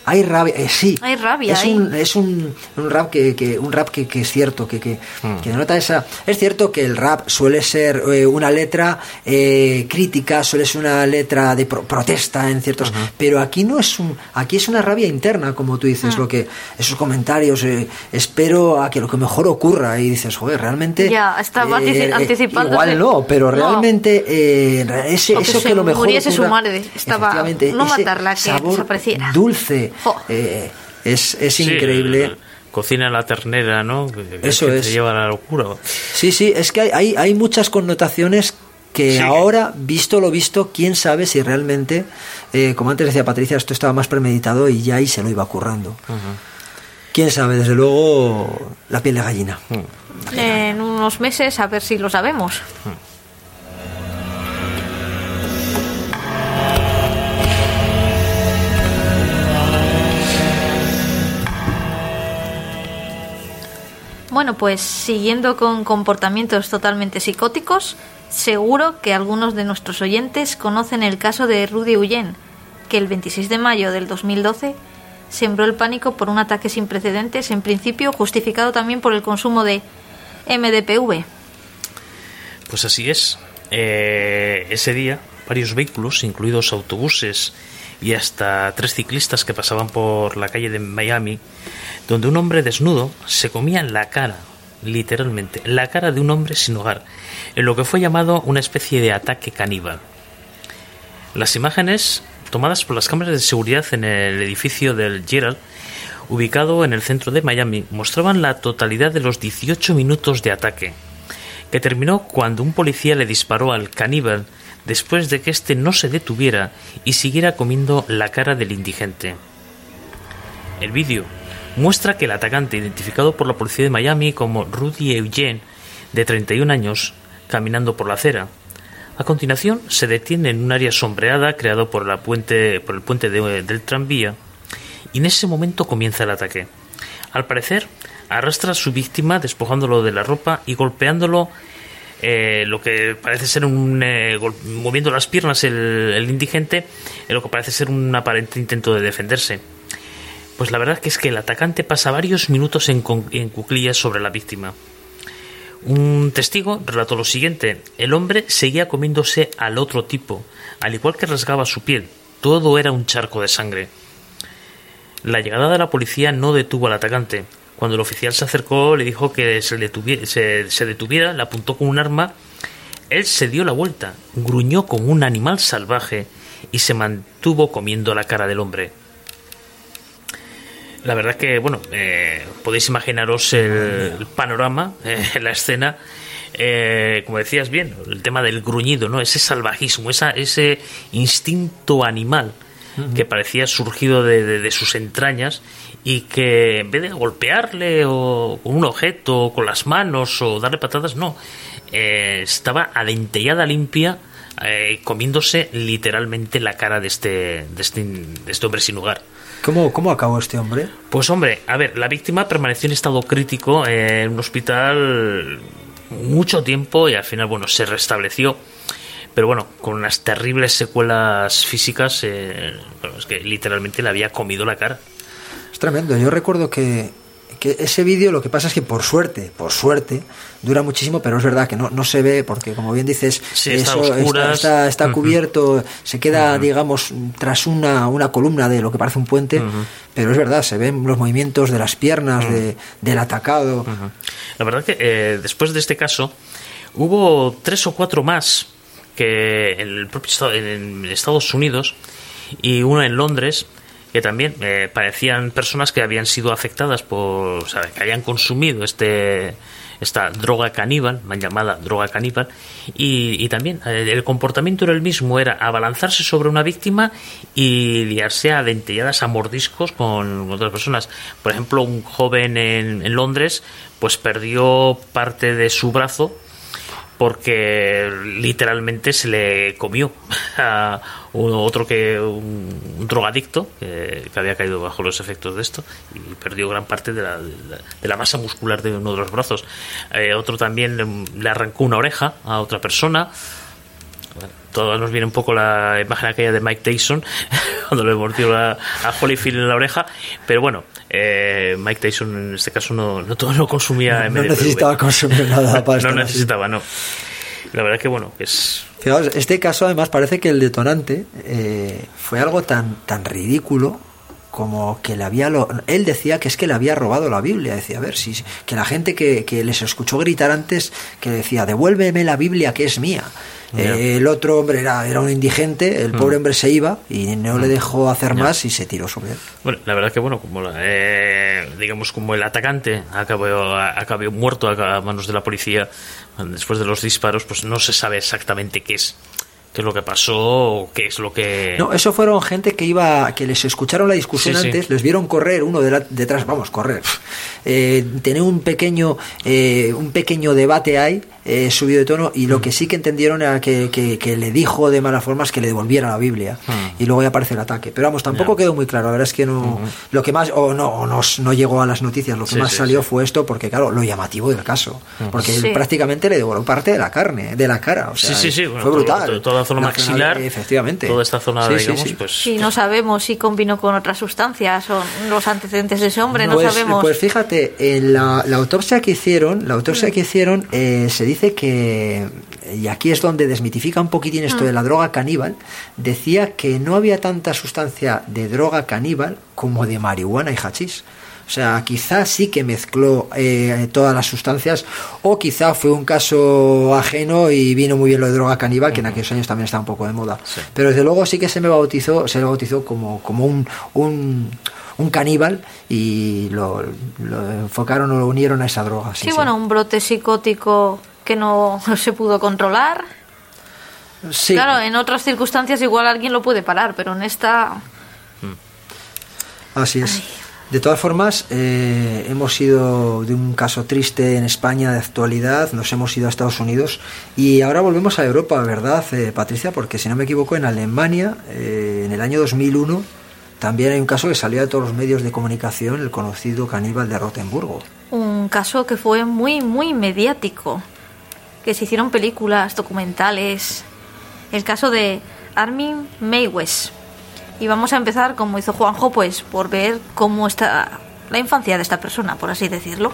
Speaker 1: Hay rabia, eh, sí.
Speaker 3: Hay rabia
Speaker 1: Es un, es un, un rap que, que un rap que, que es cierto, que, que, que denota esa. Es cierto que el rap suele ser eh, una letra eh, crítica, suele ser una letra de pro- protesta en ciertos, pero aquí no es un, aquí es una rabia interna, como tú dices, lo que esos comentarios. eh, espero a que lo que mejor ocurra y dices, joder, realmente.
Speaker 3: Ya, estaba antici- anticipándose.
Speaker 1: Igual no, pero
Speaker 3: No.
Speaker 1: realmente eh, ese, eso que lo mejor
Speaker 3: muriese su
Speaker 1: ocurra-
Speaker 3: madre, estaba- no
Speaker 1: ese
Speaker 3: matarla, que
Speaker 1: sabor
Speaker 3: desapareciera.
Speaker 1: Dulce, Eh, es, es
Speaker 4: Sí,
Speaker 1: increíble.
Speaker 4: Cocina la ternera, ¿no? Que-
Speaker 1: Eso
Speaker 4: que
Speaker 1: es.
Speaker 4: Te lleva a la locura.
Speaker 1: Sí, sí, es que hay, hay, hay muchas connotaciones que
Speaker 4: Sí.
Speaker 1: ahora, visto lo visto, quién sabe si realmente, eh, como antes decía Patricia, esto estaba más premeditado y ya ahí se lo iba currando. Quién sabe, desde luego, la piel de gallina.
Speaker 3: En unos meses a ver si lo sabemos. Bueno, pues siguiendo con comportamientos totalmente psicóticos, seguro que algunos de nuestros oyentes conocen el caso de Rudy Ullen, que el 26 de mayo del 2012 sembró el pánico por un ataque sin precedentes, en principio justificado también por el consumo de MDPV.
Speaker 4: Pues así es. Eh, ese día, varios vehículos, incluidos autobuses y hasta tres ciclistas que pasaban por la calle de Miami, donde un hombre desnudo se comía la cara, literalmente, la cara de un hombre sin hogar, en lo que fue llamado una especie de ataque caníbal. Las imágenes, tomadas por las cámaras de seguridad en el edificio del Gerald, ubicado en el centro de Miami, mostraban la totalidad de los 18 minutos de ataque, que terminó cuando un policía le disparó al caníbal después de que éste no se detuviera y siguiera comiendo la cara del indigente. El vídeo muestra que el atacante, identificado por la policía de Miami como Rudy Eugene, de 31 años, caminando por la acera. A continuación, se detiene en un área sombreada creado por, la puente, por el puente de- del tranvía y en ese momento comienza el ataque. Al parecer, arrastra a su víctima despojándolo de la ropa y golpeándolo eh, lo que parece ser un eh, moviendo las piernas el, indigente en lo que parece ser un aparente intento de defenderse. Pues la verdad que es que el atacante pasa varios minutos en, en cuclillas sobre la víctima. Un testigo relató lo siguiente: el hombre seguía comiéndose al otro tipo, al igual que rasgaba su piel. Todo era un charco de sangre. La llegada de la policía no detuvo al atacante. Cuando el oficial se acercó, le dijo que se, detuviera, se, se detuviera, le apuntó con un arma. Él se dio la vuelta, gruñó como un animal salvaje y se mantuvo comiendo la cara del hombre. La verdad que, bueno, eh, podéis imaginaros el, el panorama, eh, la escena. eh, como decías bien, el tema del gruñido, ¿no? Ese salvajismo, esa, ese instinto animal que parecía surgido de, de- de sus entrañas y que en vez de golpearle o con un objeto o con las manos o darle patadas, no, eh, estaba adentellada limpia eh, comiéndose literalmente la cara de este, de este, de este hombre sin hogar.
Speaker 1: ¿Cómo, ¿Cómo acabó este hombre?
Speaker 4: Pues hombre, a ver, la víctima permaneció en estado crítico eh, en un hospital mucho tiempo y al final, bueno, se restableció. Pero bueno, con unas terribles secuelas físicas, eh, bueno, es que literalmente le había comido la cara.
Speaker 1: Tremendo. Yo recuerdo que, que ese vídeo lo que pasa es que por suerte, por suerte, dura muchísimo, pero es verdad que no, no se ve porque, como bien dices,
Speaker 4: Sí,
Speaker 1: eso está, cubierto, se queda, digamos, tras una, una columna de lo que parece un puente, pero es verdad, se ven los movimientos de las piernas de, del atacado.
Speaker 4: La verdad que eh, después de este caso hubo tres o cuatro más que en el propio estado- en Estados Unidos y uno en Londres que también eh, parecían personas que habían sido afectadas por, o sea, que habían consumido este esta droga caníbal, llamada droga caníbal, y, y también eh, el comportamiento era el mismo, era abalanzarse sobre una víctima y liarse a dentelladas, a mordiscos con otras personas. Por ejemplo, un joven en, en Londres pues perdió parte de su brazo porque literalmente se le comió a otro que un, un drogadicto que, que había caído bajo los efectos de esto y perdió gran parte de la, de la- de la masa muscular de uno de los brazos. Eh, otro también le, le arrancó una oreja a otra persona. Bueno, todos nos viene un poco la imagen aquella de Mike Tyson cuando le mordió a Holyfield en la oreja, pero bueno, eh, Mike Tyson en este caso no, no, no consumía
Speaker 1: no, no necesitaba consumir nada para
Speaker 4: No necesitaba, no. La verdad que bueno, es...
Speaker 1: Este caso además parece que el detonante eh, fue algo tan, tan ridículo como que le había lo, él decía que es que le había robado la Biblia decía a ver si que la gente que, que les escuchó gritar antes que decía devuélveme la Biblia que es mía el otro hombre era, era un indigente, el pobre mm. hombre se iba y no le mm. dejó hacer más y se tiró sobre él.
Speaker 4: Bueno, la verdad que bueno, como eh, digamos como el atacante acabó, acabó muerto a manos de la policía después de los disparos, pues no se sabe exactamente qué es qué es lo que pasó, qué es lo que...
Speaker 1: No, eso fueron gente que iba, que les escucharon la discusión antes, les vieron correr uno detrás, vamos, correr, eh, tener un pequeño, eh, un pequeño debate ahí, eh, subido de tono, y lo mm. que sí que entendieron era que, que, le dijo de mala forma es que le devolviera la Biblia, mm. y luego ya aparece el ataque. Pero vamos, tampoco quedó muy claro, la verdad es que no, lo que más, o no, no, no, llegó a las noticias, lo que más salió fue esto, porque claro, lo llamativo del caso, porque prácticamente le devolvió parte de la carne, de la cara, o sea, fue brutal
Speaker 4: zona maxilar,
Speaker 1: efectivamente.
Speaker 4: toda esta zona, digamos, pues...
Speaker 3: Sí, no sabemos si combinó con otras sustancias o los antecedentes de ese hombre, no,
Speaker 1: pues,
Speaker 3: sabemos.
Speaker 1: Pues fíjate, en la, autopsia que hicieron, la autopsia mm. que hicieron, eh, se dice que, y aquí es donde desmitifica un poquitín esto mm. de la droga caníbal, decía que no había tanta sustancia de droga caníbal como de marihuana y hachís. O sea, quizá sí que mezcló eh, todas las sustancias o quizá fue un caso ajeno y vino muy bien lo de droga caníbal, que en aquellos años también estaba un poco de moda. Pero desde luego sí que se me bautizó, se me bautizó como, como un, un, caníbal y lo, enfocaron o lo unieron a esa droga.
Speaker 3: Sí, bueno, un brote psicótico que no se pudo controlar. Sí. Claro, en otras circunstancias igual alguien lo puede parar, pero en esta...
Speaker 1: Así es. De todas formas, eh, hemos ido de un caso triste en España de actualidad, nos hemos ido a Estados Unidos y ahora volvemos a Europa, ¿verdad, eh, Patricia? Porque si no me equivoco, en Alemania, eh, en el año 2001, también hay un caso que salió de todos los medios de comunicación, el conocido caníbal de Rotenburgo.
Speaker 3: Un caso que fue muy, muy mediático, que se hicieron películas, documentales. El caso de Armin Meiwes y vamos a empezar, como hizo Juanjo, pues por ver cómo está la infancia de esta persona, por así decirlo.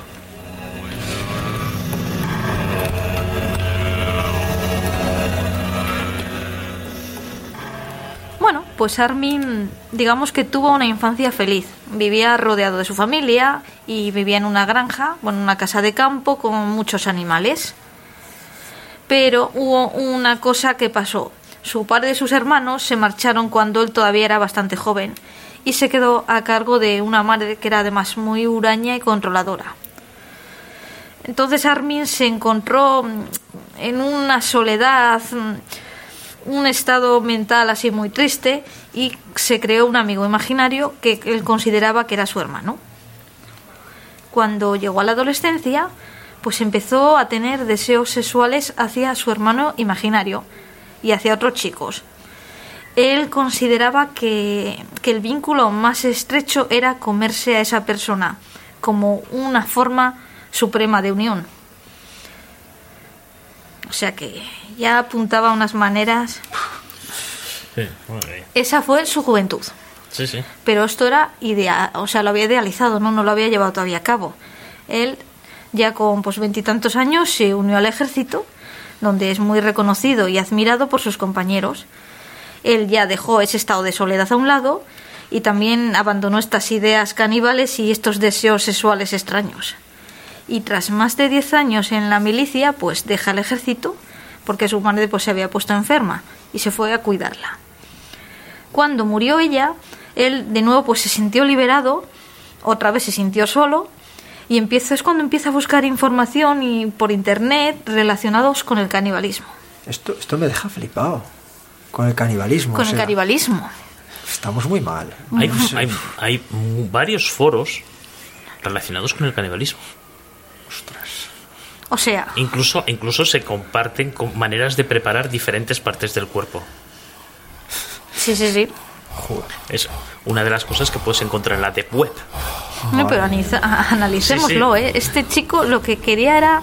Speaker 3: Bueno, pues Armin, digamos que tuvo una infancia feliz. Vivía rodeado de su familia y vivía en una granja, bueno, una casa de campo con muchos animales. Pero hubo una cosa que pasó. Su padre y sus hermanos se marcharon cuando él todavía era bastante joven y se quedó a cargo de una madre que era además muy huraña y controladora. Entonces Armin se encontró en una soledad, un estado mental así muy triste y se creó un amigo imaginario que él consideraba que era su hermano. Cuando llegó a la adolescencia, pues empezó a tener deseos sexuales hacia su hermano imaginario y hacia otros chicos. Él consideraba que, el vínculo más estrecho era comerse a esa persona, como una forma suprema de unión. O sea que ya apuntaba unas maneras. Esa fue su juventud.
Speaker 4: Sí, sí.
Speaker 3: Pero esto era ideal, o sea, lo había idealizado, no, no lo había llevado todavía a cabo. Él, ya con pues veintitantos años, se unió al ejército donde es muy reconocido y admirado por sus compañeros. Él ya dejó ese estado de soledad a un lado y también abandonó estas ideas caníbales y estos deseos sexuales extraños. Y tras más de diez años en la milicia, pues deja el ejército porque su madre pues, se había puesto enferma y se fue a cuidarla. Cuando murió ella, él de nuevo pues se sintió liberado, otra vez se sintió solo y empieza, es cuando empieza a buscar información y por internet relacionados con el canibalismo.
Speaker 1: Esto, esto me deja flipado. Con el canibalismo.
Speaker 3: Con el canibalismo.
Speaker 1: Estamos muy mal.
Speaker 4: Hay, hay, hay, varios foros relacionados con el canibalismo.
Speaker 1: Ostras.
Speaker 3: O sea.
Speaker 4: Incluso, incluso se comparten con maneras de preparar diferentes partes del cuerpo.
Speaker 3: Sí, sí, sí.
Speaker 4: Es una de las cosas que puedes encontrar en la deep web.
Speaker 3: No, pero analicémoslo, ¿eh? Este chico lo que quería era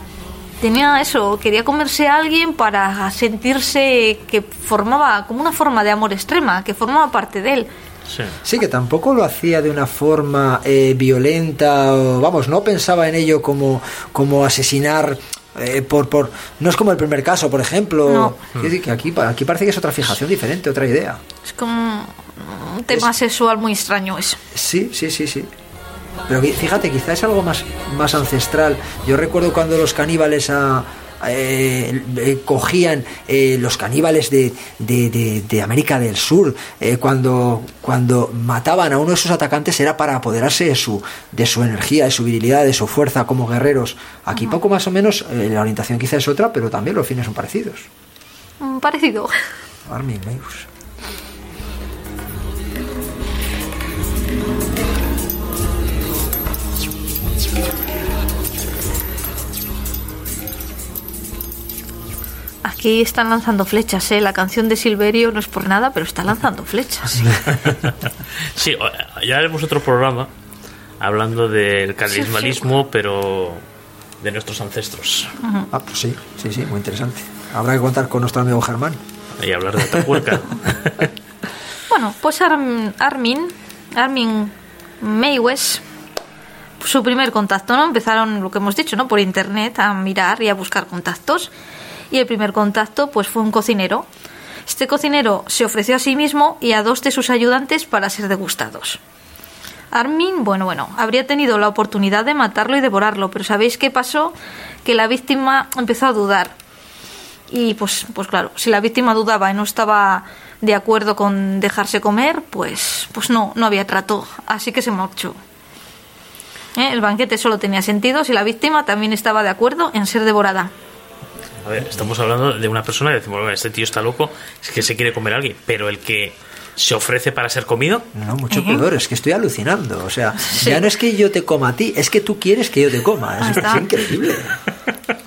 Speaker 3: tenía eso, quería comerse a alguien para sentirse que formaba como una forma de amor extrema, que formaba parte de él.
Speaker 4: Sí.
Speaker 1: Sí, que tampoco lo hacía de una forma eh, violenta, o, vamos, no pensaba en ello como, como asesinar eh, por, por... No es como el primer caso, por ejemplo.
Speaker 3: No.
Speaker 1: Quiero decir que aquí, aquí parece que es otra fijación diferente, otra idea.
Speaker 3: Es como un tema sexual muy extraño eso.
Speaker 1: Sí, sí, sí, sí. Pero fíjate, quizá es algo más, más ancestral. Yo recuerdo cuando los caníbales a- eh, cogían eh, los caníbales de, de- de- de América del Sur, eh, cuando, cuando mataban a uno de sus atacantes era para apoderarse de su, de su energía, de su virilidad, de su fuerza como guerreros. Aquí poco más o menos la orientación quizá es otra, pero también los fines son parecidos.
Speaker 3: Mm, Parecido.
Speaker 1: Armin Meius.
Speaker 3: Aquí están lanzando flechas, ¿eh? La canción de Silverio no es por nada, pero está lanzando flechas.
Speaker 4: Sí, ya haremos otro programa hablando del carismalismo, pero de nuestros ancestros.
Speaker 1: Ah, pues sí, sí, sí, muy interesante. Habrá que contar con nuestro amigo Germán.
Speaker 4: Y hablar de Atapuerca.
Speaker 3: Bueno, pues Arm- Armin, Armin Maywes, su primer contacto, ¿no? Empezaron lo que hemos dicho, ¿no? Por internet a mirar y a buscar contactos. Y el primer contacto, pues fue un cocinero. Este cocinero se ofreció a sí mismo y a dos de sus ayudantes para ser degustados. Armin, bueno, bueno, habría tenido la oportunidad de matarlo y devorarlo, pero ¿sabéis qué pasó? Que la víctima empezó a dudar. Y pues, pues claro, si la víctima dudaba y no estaba de acuerdo con dejarse comer, pues, pues no, no había trato. Así que se marchó. ¿Eh? El banquete solo tenía sentido si la víctima también estaba de acuerdo en ser devorada.
Speaker 4: A ver, estamos hablando de una persona y decimos, bueno, este tío está loco, es que se quiere comer a alguien, pero el que se ofrece para ser comido,
Speaker 1: No, mucho peor, es que estoy alucinando. O sea,
Speaker 3: Sí.
Speaker 1: ya no es que yo te coma a ti, es que tú quieres que yo te coma.
Speaker 3: Ahí
Speaker 1: Es, increíble.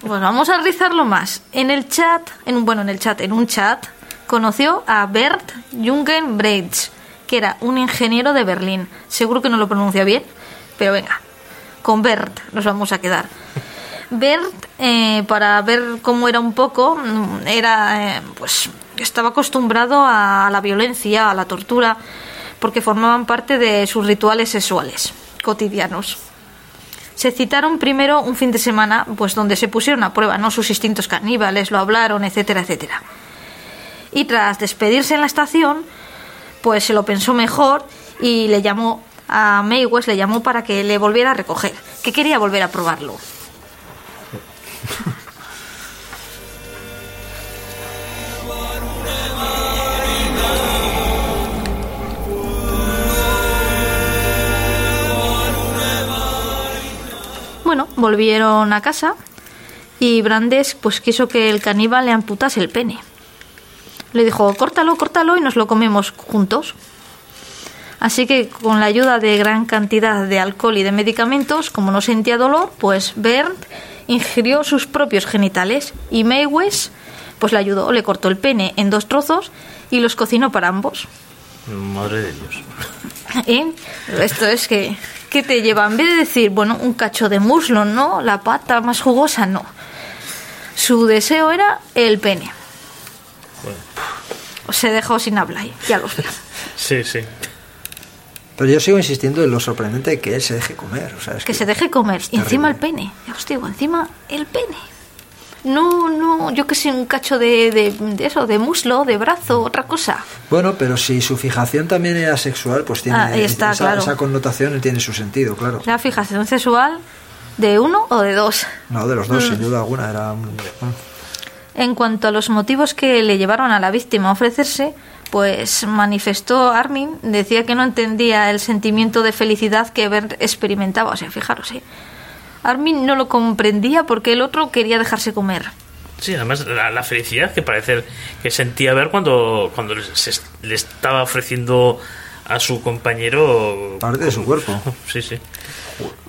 Speaker 3: Pues vamos a rizarlo más. En el chat, en un, bueno, en el chat, en un chat, conoció a Bert Jungenbrechts, que era un ingeniero de Berlín. Seguro que no lo pronuncia bien, pero venga, con Bert nos vamos a quedar. Bert, eh, para ver cómo era un poco, era, eh, pues, estaba acostumbrado a la violencia, a la tortura, porque formaban parte de sus rituales sexuales cotidianos. Se citaron primero un fin de semana, pues donde se pusieron a prueba no sus instintos caníbales, lo hablaron, etcétera, etcétera. Y tras despedirse en la estación, pues se lo pensó mejor y le llamó a May le llamó para que le volviera a recoger, que quería volver a probarlo. Bueno, volvieron a casa y Brandes pues quiso que el caníbal le amputase el pene. Le dijo, córtalo, córtalo y nos lo comemos juntos. Así que con la ayuda de gran cantidad de alcohol y de medicamentos, como no sentía dolor, pues Bernd ingirió sus propios genitales y Maywes pues le ayudó, le cortó el pene en dos trozos y los cocinó para ambos.
Speaker 4: madre de Dios.
Speaker 3: ¿Eh? Esto es que, ¿qué te lleva? En vez de decir, bueno, un cacho de muslo, ¿no? La pata más jugosa, no. Su deseo era el pene. Se dejó sin habla ahí, ya los veo.
Speaker 4: Sí, sí.
Speaker 1: Pero yo sigo insistiendo en lo sorprendente de que él se deje comer. O sea, es
Speaker 3: Que se deje comer. Y encima el pene. Ya os digo, encima el pene. No, no, yo que sé, un cacho de, de, de eso, de muslo, de brazo, otra cosa.
Speaker 1: Bueno, pero si su fijación también era sexual, pues tiene
Speaker 3: Ah, está,
Speaker 1: esa,
Speaker 3: claro.
Speaker 1: esa connotación tiene su sentido, claro.
Speaker 3: La fijación sexual de uno o de dos.
Speaker 1: No, de los dos,
Speaker 3: Mm.
Speaker 1: sin duda alguna. Era
Speaker 3: En cuanto a los motivos que le llevaron a la víctima a ofrecerse, pues manifestó Armin, decía que no entendía el sentimiento de felicidad que Bernd experimentaba. O sea, fijaros, ¿eh? Armin no lo comprendía porque el otro quería dejarse comer.
Speaker 4: Sí, además la, la felicidad que parece que sentía ver cuando, cuando se- le estaba ofreciendo a su compañero.
Speaker 1: parte de su cuerpo.
Speaker 4: Sí, sí.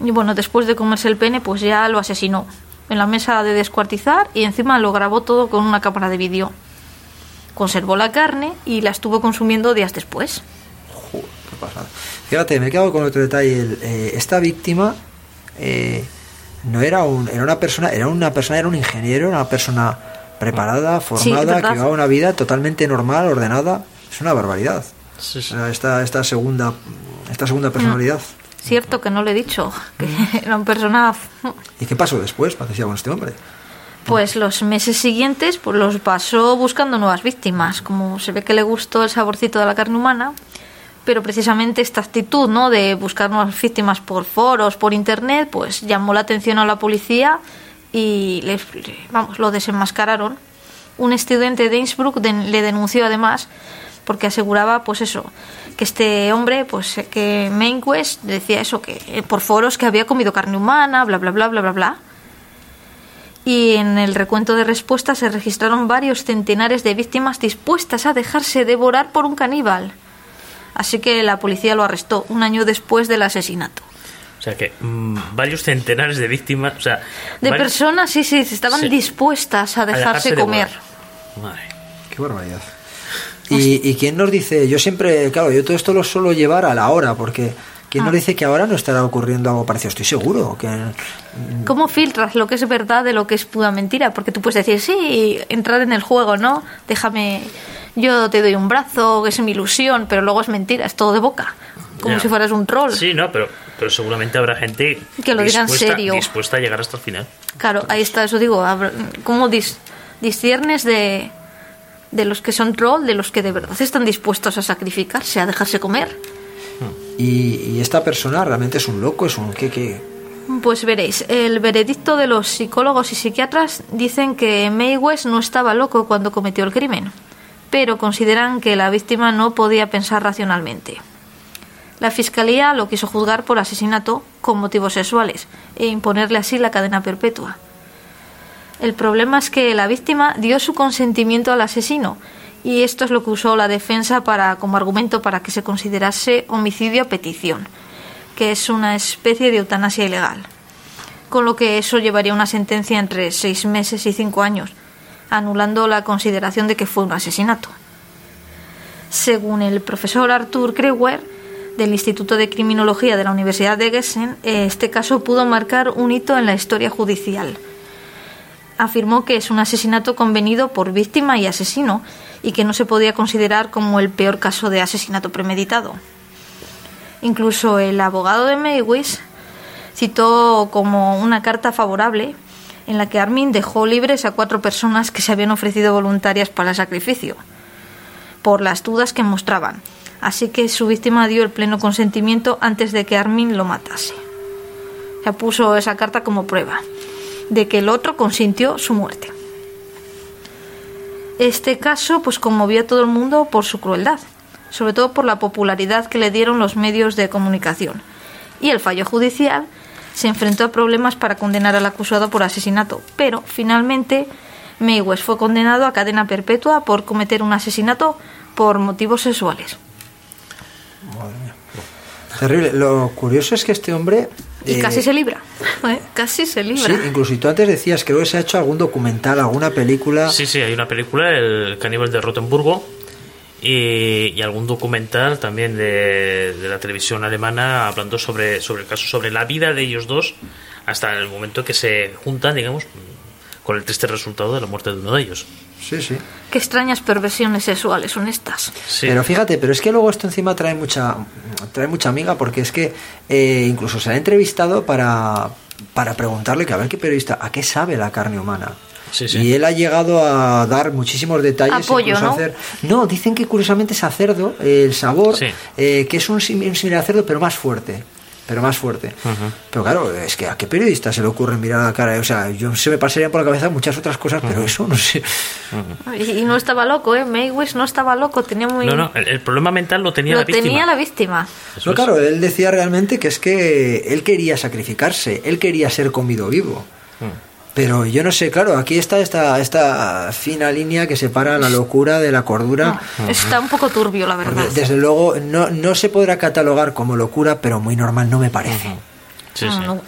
Speaker 3: Y bueno, después de comerse el pene, pues ya lo asesinó en la mesa de descuartizar y encima lo grabó todo con una cámara de vídeo. Conservó la carne y la estuvo consumiendo días después.
Speaker 1: Joder, qué pasada. Fíjate, me he quedado con otro detalle. el, eh, esta víctima eh, no era un, era una persona, era una persona, era un ingeniero, una persona preparada, formada,
Speaker 3: verdad.
Speaker 1: que llevaba una vida totalmente normal, ordenada. Es una barbaridad.
Speaker 4: Sí, sí.
Speaker 1: Esta, esta segunda, esta segunda personalidad.
Speaker 3: Cierto que no le he dicho, que era una persona...
Speaker 1: ¿Y qué pasó después? Parecía con este hombre.
Speaker 3: Pues los meses siguientes pues los pasó buscando nuevas víctimas. Como se ve que le gustó el saborcito de la carne humana, pero precisamente esta actitud ¿no? de buscar nuevas víctimas por foros, por internet, pues llamó la atención a la policía y le, vamos, lo desenmascararon. Un estudiante de Innsbruck le denunció además porque aseguraba pues eso que este hombre pues que Mainquest decía eso que eh, por foros que había comido carne humana bla bla bla bla bla bla y en el recuento de respuestas se registraron varios centenares de víctimas dispuestas a dejarse devorar por un caníbal. Así que la policía lo arrestó un año después del asesinato.
Speaker 4: O sea que mm, varios centenares de víctimas, o sea,
Speaker 3: De
Speaker 4: varios-
Speaker 3: personas, sí, sí, estaban
Speaker 4: Sí.
Speaker 3: dispuestas a dejarse,
Speaker 4: devorar.
Speaker 3: comer.
Speaker 4: Madre.
Speaker 1: Qué barbaridad. ¿Y, ¿Y quién nos dice? Yo siempre, claro, yo todo esto lo suelo llevar a la hora, porque ¿quién
Speaker 3: Ah.
Speaker 1: nos dice que ahora no estará ocurriendo algo parecido? Estoy seguro que
Speaker 3: ¿Cómo filtras lo que es verdad de lo que es pura mentira? Porque tú puedes decir, sí, entrar en el juego, ¿no? Déjame, yo te doy un brazo, es mi ilusión, pero luego es mentira, es todo de boca. Como
Speaker 4: Ya.
Speaker 3: si fueras un troll.
Speaker 4: Sí, no, pero, pero seguramente habrá gente
Speaker 3: Que lo diga en
Speaker 4: dispuesta-
Speaker 3: serio.
Speaker 4: dispuesta a llegar hasta el final.
Speaker 3: Claro, ahí está, eso digo. ¿Cómo dis- disciernes de, de los que son troll, de los que de verdad están dispuestos a sacrificarse, a dejarse comer?
Speaker 1: Y, esta persona realmente es un loco, es un qué qué
Speaker 3: Pues veréis, el veredicto de los psicólogos y psiquiatras dicen que May West no estaba loco cuando cometió el crimen, pero consideran que la víctima no podía pensar racionalmente. La fiscalía lo quiso juzgar por asesinato con motivos sexuales e imponerle así la cadena perpetua. El problema es que la víctima dio su consentimiento al asesino y esto es lo que usó la defensa para como argumento para que se considerase homicidio a petición, que es una especie de eutanasia ilegal. Con lo que eso llevaría una sentencia entre seis meses y cinco años, anulando la consideración de que fue un asesinato. Según el profesor Arthur Kreuer, del Instituto de Criminología de la Universidad de Gießen, este caso pudo marcar un hito en la historia judicial. Afirmó que es un asesinato convenido por víctima y asesino y que no se podía considerar como el peor caso de asesinato premeditado. Incluso el abogado de Maywis citó como una carta favorable en la que Armin dejó libres a cuatro personas que se habían ofrecido voluntarias para el sacrificio, por las dudas que mostraban. Así que su víctima dio el pleno consentimiento antes de que Armin lo matase. Se puso esa carta como prueba de que el otro consintió su muerte. Este caso pues conmovió a todo el mundo por su crueldad, sobre todo por la popularidad que le dieron los medios de comunicación. Y el fallo judicial se enfrentó a problemas para condenar al acusado por asesinato, pero finalmente Maywes fue condenado a cadena perpetua por cometer un asesinato por motivos sexuales.
Speaker 1: Terrible. Lo curioso es que este hombre.
Speaker 3: Y
Speaker 1: eh,
Speaker 3: casi se libra. ¿eh? Casi se libra.
Speaker 1: Sí, incluso tú antes decías, creo que se ha hecho algún documental, alguna película.
Speaker 4: Sí, sí, hay una película, El caníbal de Rotenburgo, y, y algún documental también de, de la televisión alemana hablando sobre, sobre el caso, sobre la vida de ellos dos, hasta el momento que se juntan, digamos, con el triste resultado de la muerte de uno de ellos.
Speaker 1: Sí, sí.
Speaker 3: Qué extrañas perversiones sexuales son estas.
Speaker 4: Sí.
Speaker 1: Pero fíjate, pero es que luego esto encima trae mucha trae mucha amiga porque es que eh, incluso se le ha entrevistado para, para preguntarle que a ver qué periodista, ¿a qué sabe la carne humana?
Speaker 4: Sí, sí.
Speaker 1: Y él ha llegado a dar muchísimos detalles.
Speaker 3: Apoyo, ¿no?
Speaker 1: hacer- no, dicen que curiosamente es a cerdo, eh, el sabor,
Speaker 4: Sí.
Speaker 1: eh, que es un similar a cerdo, pero más fuerte. Pero más fuerte. Pero claro, es que a qué periodista se le ocurre mirar a la cara. O sea, yo se me pasarían por la cabeza muchas otras cosas, pero eso no sé.
Speaker 3: Y y no estaba loco, ¿eh? Maywis no estaba loco, tenía muy...
Speaker 4: No, no, el, el problema mental lo tenía
Speaker 3: lo
Speaker 4: la víctima.
Speaker 3: tenía la víctima.
Speaker 4: Eso
Speaker 1: No,
Speaker 4: es.
Speaker 1: claro, él decía realmente que es que él quería sacrificarse, él quería ser comido vivo. Pero yo no sé, claro, aquí está esta, esta fina línea que separa la locura de la cordura.
Speaker 3: No, está un poco turbio, la verdad.
Speaker 1: Porque, desde luego, no, no se podrá catalogar como locura, pero muy normal no me parece.
Speaker 4: Sí,
Speaker 3: No,
Speaker 4: sí.
Speaker 3: no.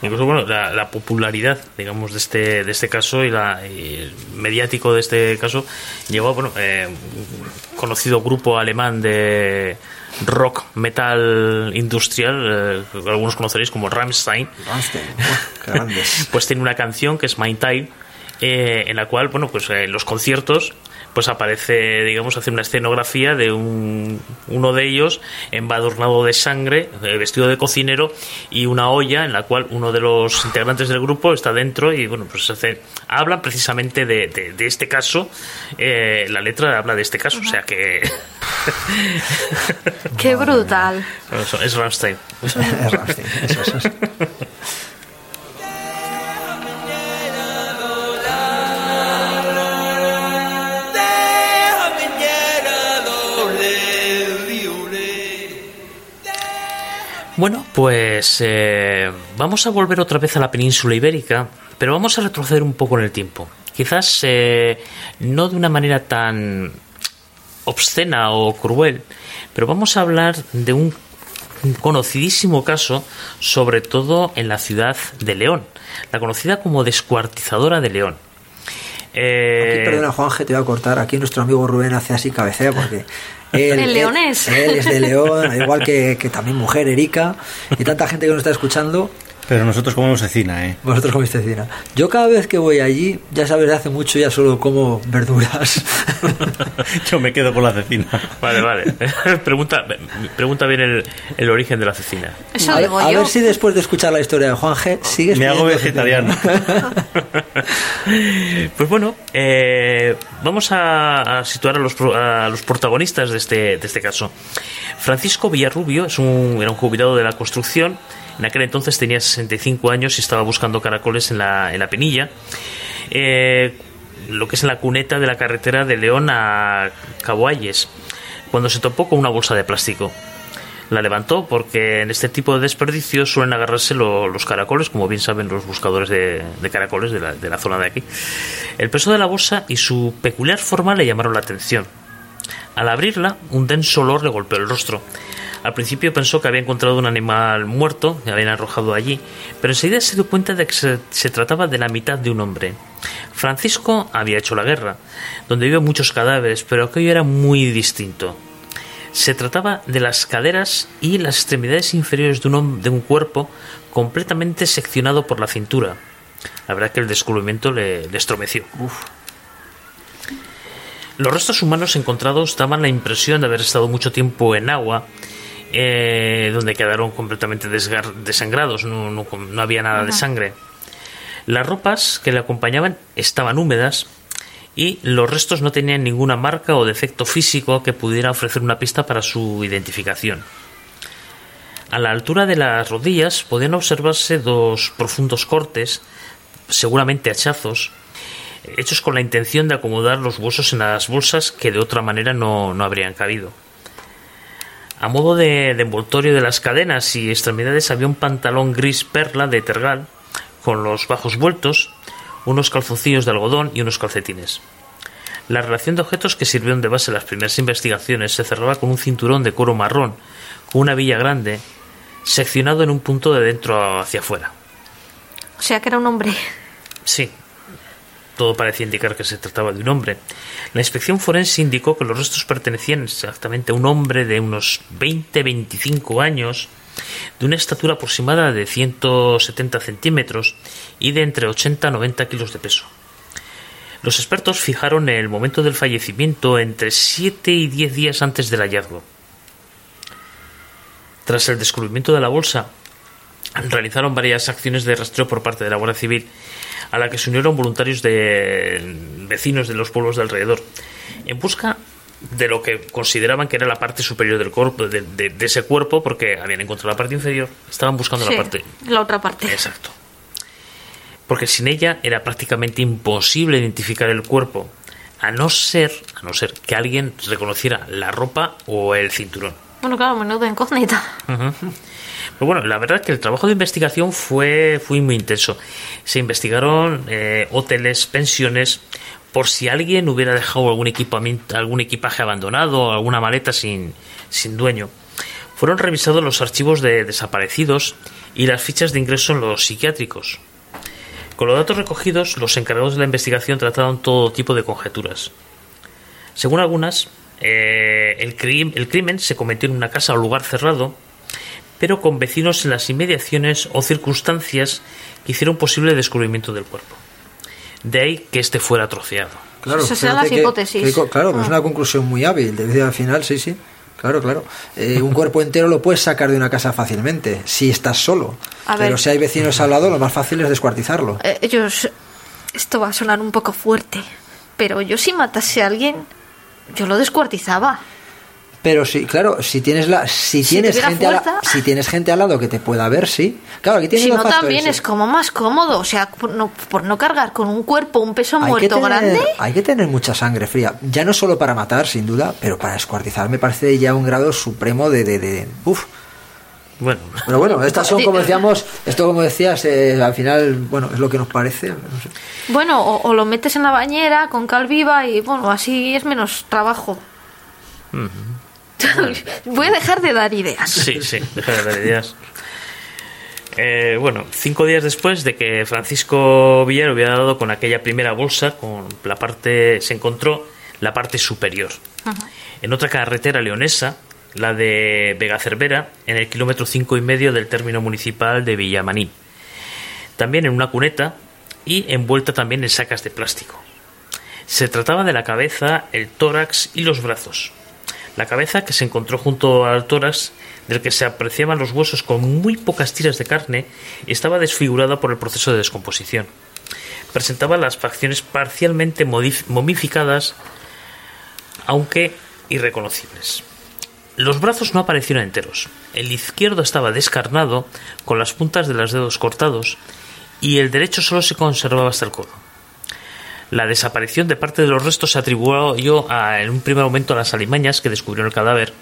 Speaker 4: Incluso bueno, la, popularidad, digamos, de este de este caso y la el mediático de este caso llegó bueno, eh, un conocido grupo alemán de rock metal industrial, eh, algunos conoceréis como Rammstein. pues tiene una canción que es My Time, eh, en la cual, bueno, pues en los conciertos pues aparece, digamos, hace una escenografía de un, uno de ellos embadurnado de sangre, eh, vestido de cocinero y una olla en la cual uno de los integrantes del grupo está dentro y, bueno, pues hace, habla precisamente de, de, este caso, eh, la letra habla de este caso, o sea que...
Speaker 3: ¡Qué brutal!
Speaker 4: es Rammstein. es Rammstein, eso, eso. Bueno, pues eh, vamos a volver otra vez a la península ibérica, pero vamos a retroceder un poco en el tiempo. Quizás eh, no de una manera tan obscena o cruel, pero vamos a hablar de un conocidísimo caso, sobre todo en la ciudad de León, la conocida como descuartizadora de León.
Speaker 1: Eh... Aquí, perdona, Juanje, te voy a cortar. Aquí nuestro amigo Rubén hace así cabecea porque
Speaker 3: el leonés.
Speaker 1: Él, es de León, igual que, también mujer, Erika, y tanta gente que nos está escuchando.
Speaker 6: Pero nosotros comemos cecina, ¿eh?
Speaker 1: Vosotros coméis cecina. Yo cada vez que voy allí, ya sabes, hace mucho ya solo como verduras.
Speaker 6: yo me quedo con la cecina.
Speaker 4: Vale, vale. pregunta, pregunta bien el, origen de la cecina.
Speaker 3: Eso
Speaker 1: a,
Speaker 3: digo
Speaker 1: a ver si después de escuchar la historia de Juan G, sigues...
Speaker 6: Me hago vegetariano.
Speaker 4: pues bueno, eh, vamos a, situar a los, a los protagonistas de este, de este caso. Francisco Villarrubio es un, era un jubilado de la construcción en aquel entonces tenía 65 años y estaba buscando caracoles en la, en la penilla. Eh, lo que es en la cuneta de la carretera de León a Caboalles, cuando se topó con una bolsa de plástico. La levantó porque en este tipo de desperdicios suelen agarrarse los caracoles, como bien saben los buscadores de, caracoles de la, de la, zona de aquí. El peso de la bolsa y su peculiar forma le llamaron la atención. Al abrirla, un denso olor le golpeó el rostro. Al principio pensó que había encontrado un animal muerto que habían arrojado allí, pero enseguida se dio cuenta de que se, trataba de la mitad de un hombre. Francisco había hecho la guerra, donde vio muchos cadáveres, pero aquello era muy distinto. Se trataba de las caderas y las extremidades inferiores de un, de un cuerpo completamente seccionado por la cintura. La verdad que el descubrimiento le, estremeció. Los restos humanos encontrados daban la impresión de haber estado mucho tiempo en agua eh, donde quedaron completamente desangrados, no, no, había nada de sangre. Las ropas que le acompañaban estaban húmedas y los restos no tenían ninguna marca o defecto físico que pudiera ofrecer una pista para su identificación. A la altura de las rodillas podían observarse dos profundos cortes, seguramente hachazos, hechos con la intención de acomodar los huesos en las bolsas que de otra manera no habrían cabido. A modo de, envoltorio de las cadenas y extremidades había un pantalón gris perla de tergal, con los bajos vueltos, unos calzoncillos de algodón y unos calcetines. La relación de objetos que sirvieron de base a las primeras investigaciones se cerraba con un cinturón de cuero marrón, con una villa grande, seccionado en un punto de dentro hacia afuera.
Speaker 3: O sea que era un hombre.
Speaker 4: Sí, todo parecía indicar que se trataba de un hombre. La inspección forense indicó que los restos pertenecían exactamente a un hombre de unos 20-25 años, de una estatura aproximada de 170 centímetros y de entre 80 y 90 kilos de peso. Los expertos fijaron el momento del fallecimiento entre 7 y 10 días antes del hallazgo. Tras el descubrimiento de la bolsa, realizaron varias acciones de rastreo por parte de la Guardia Civil a la que se unieron voluntarios de vecinos de los pueblos de alrededor, en busca de lo que consideraban que era la parte superior del cuerpo, de, ese cuerpo, porque habían encontrado la parte inferior, estaban buscando la parte.
Speaker 3: La otra parte.
Speaker 4: Exacto. Porque sin ella era prácticamente imposible identificar el cuerpo, a no ser, a no ser que alguien reconociera la ropa o el cinturón.
Speaker 3: Bueno, claro, menudo incógnita.
Speaker 4: Pero bueno, la verdad es que el trabajo de investigación fue, fue muy intenso. Se investigaron eh, hoteles, pensiones, por si alguien hubiera dejado algún algún equipaje abandonado, alguna maleta sin, sin dueño. Fueron revisados los archivos de desaparecidos y las fichas de ingreso en los psiquiátricos. Con los datos recogidos, los encargados de la investigación trataron todo tipo de conjeturas. Según algunas, eh, el crimen se cometió en una casa o lugar cerrado, pero con vecinos en las inmediaciones o circunstancias que hicieron posible el descubrimiento del cuerpo. De ahí que este fuera troceado.
Speaker 1: Claro,
Speaker 3: Esas eran
Speaker 1: fíjate
Speaker 3: las
Speaker 1: que-
Speaker 3: hipótesis.
Speaker 1: que claro,
Speaker 3: Ah.
Speaker 1: es una conclusión muy hábil. Decía al final, sí, sí. Claro, claro. Eh, un cuerpo entero lo puedes sacar de una casa fácilmente, si estás solo.
Speaker 3: A
Speaker 1: Pero
Speaker 3: ver.
Speaker 1: si hay vecinos al lado, lo más fácil es descuartizarlo.
Speaker 3: Eh, ellos. Esto va a sonar un poco fuerte. Pero yo, si matase a alguien, yo lo descuartizaba.
Speaker 1: Pero sí, claro, si tienes la, si
Speaker 3: Si
Speaker 1: tienes gente, si tienes gente al lado que te pueda ver, sí. Claro, aquí tienes
Speaker 3: Si no,
Speaker 1: factores,
Speaker 3: también
Speaker 1: sí.
Speaker 3: es como más cómodo. O sea, por no, por no cargar con un cuerpo, un peso
Speaker 1: Hay
Speaker 3: muerto
Speaker 1: tener,
Speaker 3: grande.
Speaker 1: hay que tener mucha sangre fría. Ya no solo para matar, sin duda, pero para descuartizar me parece ya un grado supremo de... de, de- uf.
Speaker 4: Bueno,
Speaker 1: Pero bueno, estas son, como decíamos, esto como decías, eh, al final, bueno, es lo que nos parece. no sé.
Speaker 3: Bueno, o, o lo metes en la bañera con cal viva y bueno, así es menos trabajo. Voy a dejar de dar ideas.
Speaker 4: Sí, sí, deja de dar ideas. Eh, bueno, cinco días después de que Francisco Villar hubiera dado con aquella primera bolsa, con la parte, se encontró la parte superior. En otra carretera leonesa, la de Vega Cervera, en el kilómetro cinco y medio del término municipal de Villamaní. También en una cuneta y envuelta también en sacas de plástico. Se trataba de la cabeza, el tórax y los brazos. La cabeza, que se encontró junto al tórax, del que se apreciaban los huesos con muy pocas tiras de carne, estaba desfigurada por el proceso de descomposición. Presentaba las facciones parcialmente momificadas, aunque irreconocibles. Los brazos no aparecieron enteros. El izquierdo estaba descarnado, con las puntas de los dedos cortados, y el derecho solo se conservaba hasta el codo. La desaparición de parte de los restos se atribuyó a- en un primer momento a las alimañas que descubrieron el cadáver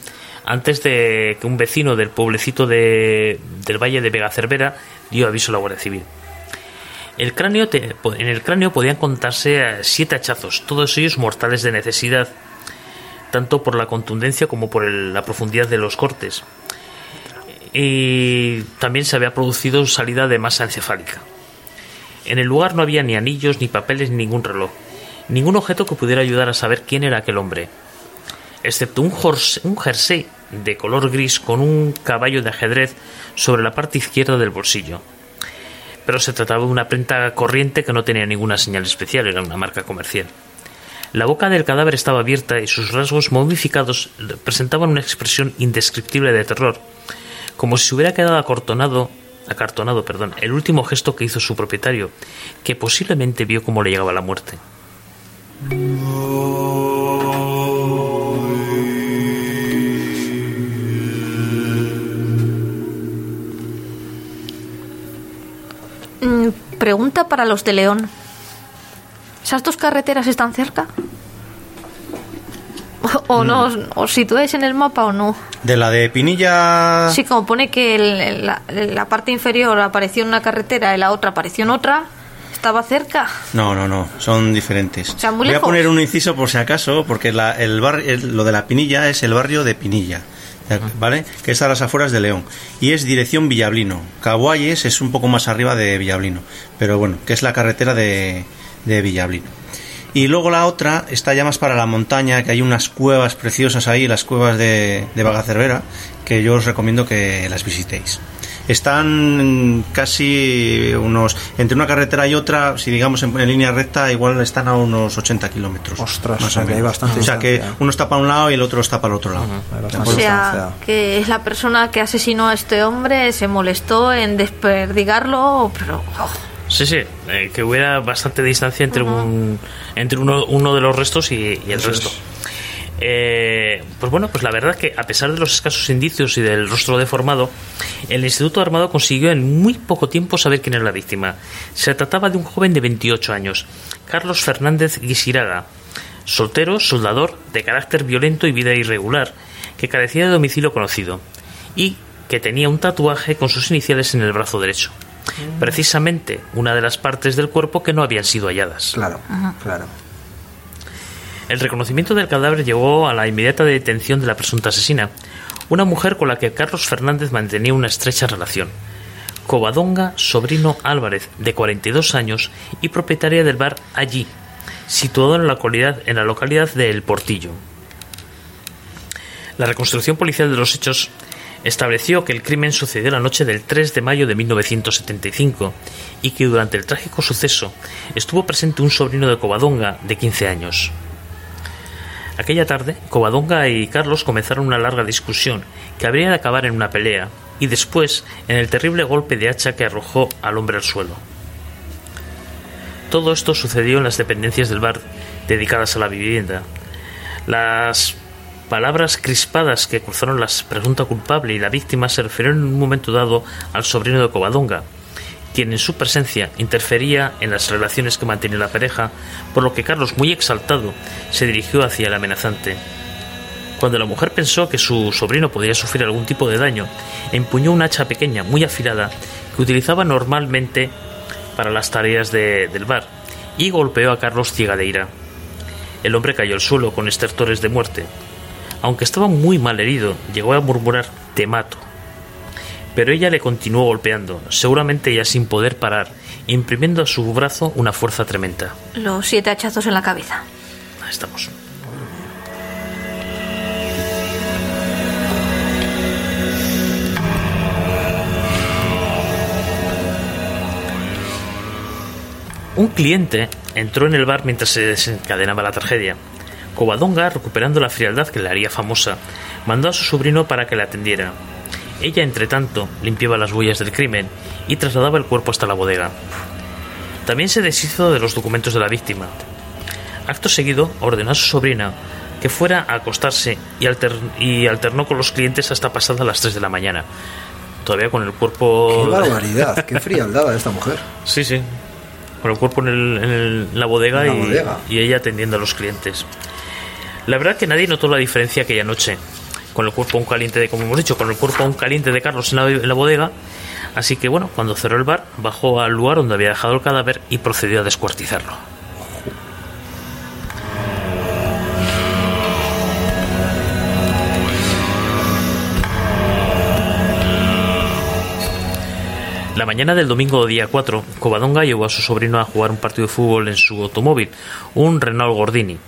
Speaker 4: antes de que un vecino del pueblecito de- del valle de Vega Cervera dio aviso a la Guardia Civil. El cráneo en el cráneo podían contarse eh, siete hachazos, todos ellos mortales de necesidad, tanto por la contundencia como por la profundidad de los cortes. Y también se había producido salida de masa encefálica. En el lugar no había ni anillos, ni papeles, ni ningún reloj. Ningún objeto que pudiera ayudar a saber quién era aquel hombre. Excepto un, un jersey de color gris con un caballo de ajedrez sobre la parte izquierda del bolsillo. Pero se trataba de una prenda corriente que no tenía ninguna señal especial, era una marca comercial. La boca del cadáver estaba abierta y sus rasgos momificados presentaban una expresión indescriptible de terror, como si se hubiera quedado acortonado, acartonado perdón, el último gesto que hizo su propietario, que posiblemente vio cómo le llegaba la muerte.
Speaker 3: Mm, pregunta para los de León. ¿Esas dos carreteras están cerca? O, no, os situáis en el mapa o no.
Speaker 6: De la de Pinilla.
Speaker 3: Sí, como pone que el- la, la parte inferior apareció en una carretera y la otra apareció en otra, estaba cerca.
Speaker 6: No, no, no, son diferentes.
Speaker 3: sea, muy
Speaker 6: Voy a poner un inciso por si acaso, porque la- el bar- el- lo de la Pinilla es el barrio de Pinilla, ¿vale? Que es a las afueras de León. Y es dirección Villablino. Caguayes es un poco más arriba de Villablino, pero bueno, que es la carretera de, de Villablino. Y luego la otra está ya más para la montaña, que hay unas cuevas preciosas ahí, las cuevas de, de Cervera, que yo os recomiendo que las visitéis. Están casi unos. Entre una carretera y otra, si digamos en, en línea recta, igual están a unos 80 kilómetros.
Speaker 1: Ostras,
Speaker 6: más
Speaker 1: o sea
Speaker 6: o
Speaker 1: que hay bastante
Speaker 6: O sea que uno está para un lado y el otro está para el otro lado.
Speaker 1: Hay
Speaker 3: O
Speaker 1: bastante
Speaker 3: sea, que es la persona que asesinó a este hombre, se molestó en desperdigarlo, pero... oh,
Speaker 4: Sí, sí, eh, que hubiera bastante distancia entre un entre uno, uno de los restos y, y el
Speaker 1: Eso
Speaker 4: resto.
Speaker 1: es.
Speaker 4: Eh, pues bueno, pues la verdad que a pesar de los escasos indicios y del rostro deformado, el Instituto Armado consiguió en muy poco tiempo saber quién era la víctima. Se trataba de un joven de 28 años, Carlos Fernández Guisiraga, soltero, soldador, de carácter violento y vida irregular, que carecía de domicilio conocido y que tenía un tatuaje con sus iniciales en el brazo derecho. Precisamente una de las partes del cuerpo que no habían sido halladas.
Speaker 1: Claro, claro.
Speaker 4: El reconocimiento del cadáver llevó a la inmediata detención de la presunta asesina, una mujer con la que Carlos Fernández mantenía una estrecha relación. Covadonga Sobrino Álvarez, de 42 años y propietaria del bar Allí, situado en la localidad, en la localidad de El Portillo. La reconstrucción policial de los hechos estableció que el crimen sucedió la noche del 3 de mayo de 1975 y que durante el trágico suceso estuvo presente un sobrino de Covadonga de 15 años. Aquella tarde, Covadonga y Carlos comenzaron una larga discusión que habría de acabar en una pelea y después en el terrible golpe de hacha que arrojó al hombre al suelo. Todo esto sucedió en las dependencias del bar dedicadas a la vivienda. Las palabras crispadas que cruzaron la presunta culpable y la víctima se refirieron en un momento dado al sobrino de Covadonga, quien en su presencia interfería en las relaciones que mantenía la pareja, por lo que Carlos, muy exaltado, se dirigió hacia el amenazante. Cuando la mujer pensó que su sobrino podría sufrir algún tipo de daño, empuñó una hacha pequeña, muy afilada, que utilizaba normalmente para las tareas de- del bar, y golpeó a Carlos ciega de ira. El hombre cayó al suelo con estertores de muerte. Aunque estaba muy mal herido, llegó a murmurar Te mato. Pero ella le continuó golpeando, seguramente ya sin poder parar, imprimiendo a su brazo una fuerza tremenda.
Speaker 3: Los siete hachazos en la cabeza.
Speaker 4: Ahí estamos. Un cliente entró en el bar mientras se desencadenaba la tragedia. Covadonga, recuperando la frialdad que le haría famosa, mandó a su sobrino para que la atendiera. Ella, entre tanto, limpiaba las huellas del crimen y trasladaba el cuerpo hasta la bodega. También se deshizo de los documentos de la víctima. Acto seguido, ordenó a su sobrina que fuera a acostarse y, alter- y alternó con los clientes hasta pasadas las 3 de la mañana. Todavía con el cuerpo...
Speaker 1: Qué barbaridad, qué frialdad esta mujer.
Speaker 4: Sí, sí. Con el cuerpo en, el- en el- en la bodega,
Speaker 1: En la
Speaker 4: y,
Speaker 1: bodega.
Speaker 4: y ella atendiendo a los clientes. La verdad que nadie notó la diferencia aquella noche. Con el cuerpo aún caliente de, como hemos dicho, con el cuerpo aún caliente de Carlos en la, en la bodega. Así que bueno, cuando cerró el bar, bajó al lugar donde había dejado el cadáver y procedió a descuartizarlo. La mañana del domingo día 4, Covadonga llevó a su sobrino a jugar un partido de fútbol en su automóvil, un Renault Gordini.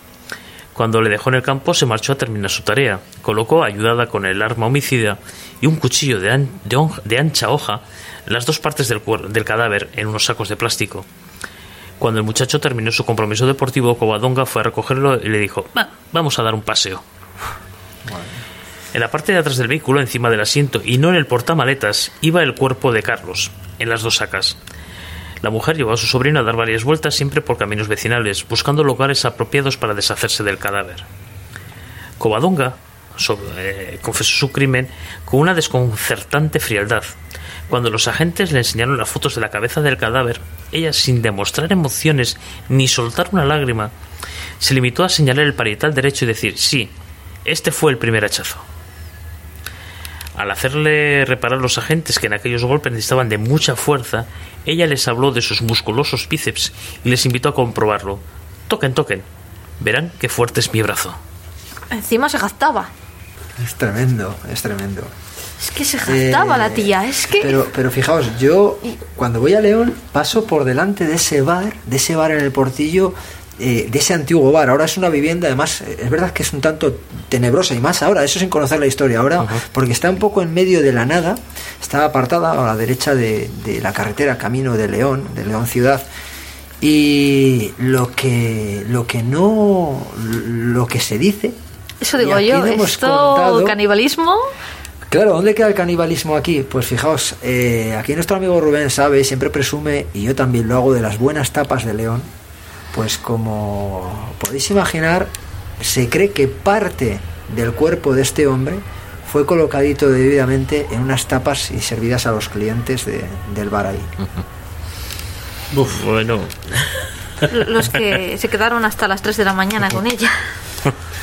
Speaker 4: Cuando le dejó en el campo se marchó a terminar su tarea. Colocó, ayudada con el arma homicida y un cuchillo de, an- de de ancha hoja, las dos partes del, cadáver en unos sacos de plástico. Cuando el muchacho terminó su compromiso deportivo, Covadonga fue a recogerlo y le dijo, "Va, vamos a dar un paseo. En la parte de atrás del vehículo, encima del asiento y no en el portamaletas, iba el cuerpo de Carlos, en las dos sacas. La mujer llevó a su sobrino a dar varias vueltas siempre por caminos vecinales, buscando lugares apropiados para deshacerse del cadáver. Covadonga eh, confesó su crimen con una desconcertante frialdad. Cuando los agentes le enseñaron las fotos de la cabeza del cadáver, ella, sin demostrar emociones ni soltar una lágrima, se limitó a señalar el parietal derecho y decir, sí, este fue el primer hachazo. Al hacerle reparar los agentes que en aquellos golpes necesitaban de mucha fuerza, ella les habló de sus musculosos bíceps y les invitó a comprobarlo. Toquen, toquen. Verán qué fuerte es mi brazo.
Speaker 3: Encima se gastaba.
Speaker 1: Es tremendo, es tremendo.
Speaker 3: Es que se gastaba
Speaker 1: Eh,
Speaker 3: la tía. Es que.
Speaker 1: Pero, pero fijaos, yo cuando voy a León paso por delante de ese bar, de ese bar en el portillo, eh, de ese antiguo bar. Ahora es una vivienda, además, es verdad que es un tanto tenebrosa y más ahora, eso sin conocer la historia ahora, porque está un poco en medio de la nada, está apartada a la derecha de, de la carretera camino de León, de León ciudad. Y lo que, lo que no, lo que se dice
Speaker 3: Eso digo yo.
Speaker 1: no hemos
Speaker 3: Esto,
Speaker 1: contado-
Speaker 3: canibalismo.
Speaker 1: Claro, ¿dónde queda el canibalismo aquí? Pues fijaos, eh, aquí nuestro amigo Rubén sabe, siempre presume, y yo también lo hago, de las buenas tapas de León. Pues como podéis imaginar, se cree que parte del cuerpo de este hombre fue colocadito debidamente en unas tapas y servidas a los clientes de- del bar ahí.
Speaker 4: Bueno,
Speaker 3: Los que se quedaron hasta las 3 de la mañana con ella.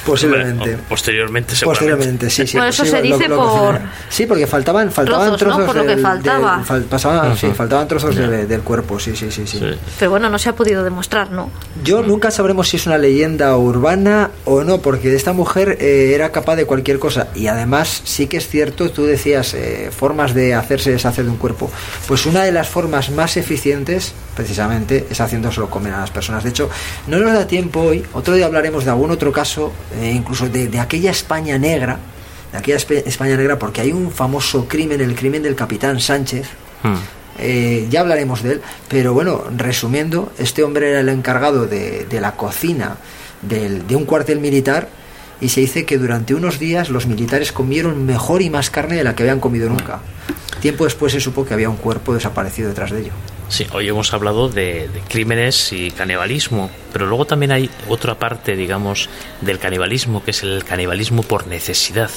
Speaker 1: Posiblemente.
Speaker 4: Posteriormente,
Speaker 1: Posteriormente, sí, sí.
Speaker 3: Bueno, eso
Speaker 1: sí,
Speaker 3: se dice por-
Speaker 1: Sí, porque faltaban, faltaban
Speaker 3: Trozos, ¿no? Por lo que
Speaker 1: del-
Speaker 3: faltaba.
Speaker 1: del- fal- pasaban- sí, faltaban trozos de- del cuerpo, sí, sí, sí, sí.
Speaker 4: Sí.
Speaker 3: Pero bueno, no se ha podido demostrar, ¿no?
Speaker 1: Yo nunca sabremos si es una leyenda urbana o no, porque esta mujer eh, era capaz de cualquier cosa. Y además, sí que es cierto, tú decías eh, formas de hacerse deshacer de un cuerpo. Pues una de las formas más eficientes, precisamente, es haciéndoselo comer a las personas. De hecho, no nos da tiempo hoy. Otro día hablaremos de algún otro caso, eh, incluso de, de aquella España negra. De aquella España negra, porque hay un famoso crimen, el crimen del capitán Sánchez.
Speaker 4: Hmm.
Speaker 1: Eh, ya hablaremos de él, pero bueno, resumiendo, este hombre era el encargado de, de la cocina del- de un cuartel militar y se dice que durante unos días los militares comieron mejor y más carne de la que habían comido nunca. Tiempo después se supo que había un cuerpo desaparecido detrás de ello.
Speaker 4: Sí, hoy hemos hablado de, de crímenes y canibalismo, pero luego también hay otra parte, digamos, del canibalismo, que es el canibalismo por necesidad.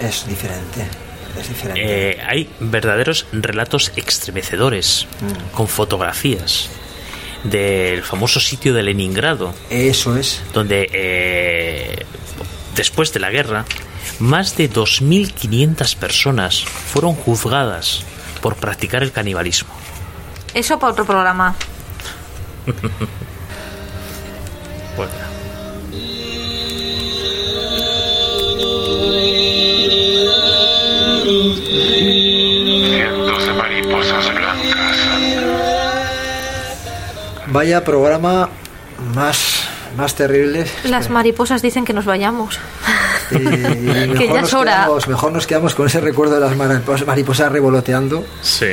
Speaker 1: Es diferente, es diferente.
Speaker 4: Eh, hay verdaderos relatos estremecedores, con fotografías, del famoso sitio de Leningrado,
Speaker 1: Eso es.
Speaker 4: donde eh, después de la guerra, más de 2.500 personas fueron juzgadas por practicar el canibalismo.
Speaker 3: Eso para otro programa.
Speaker 4: Bueno,
Speaker 7: Cientos de mariposas blancas.
Speaker 1: Vaya programa más, más terrible.
Speaker 3: Las mariposas dicen que nos vayamos.
Speaker 1: Y- y mejor
Speaker 3: ya es
Speaker 1: nos
Speaker 3: hora.
Speaker 1: Quedamos, mejor nos quedamos con ese recuerdo de las maripos- mariposas revoloteando.
Speaker 4: sí.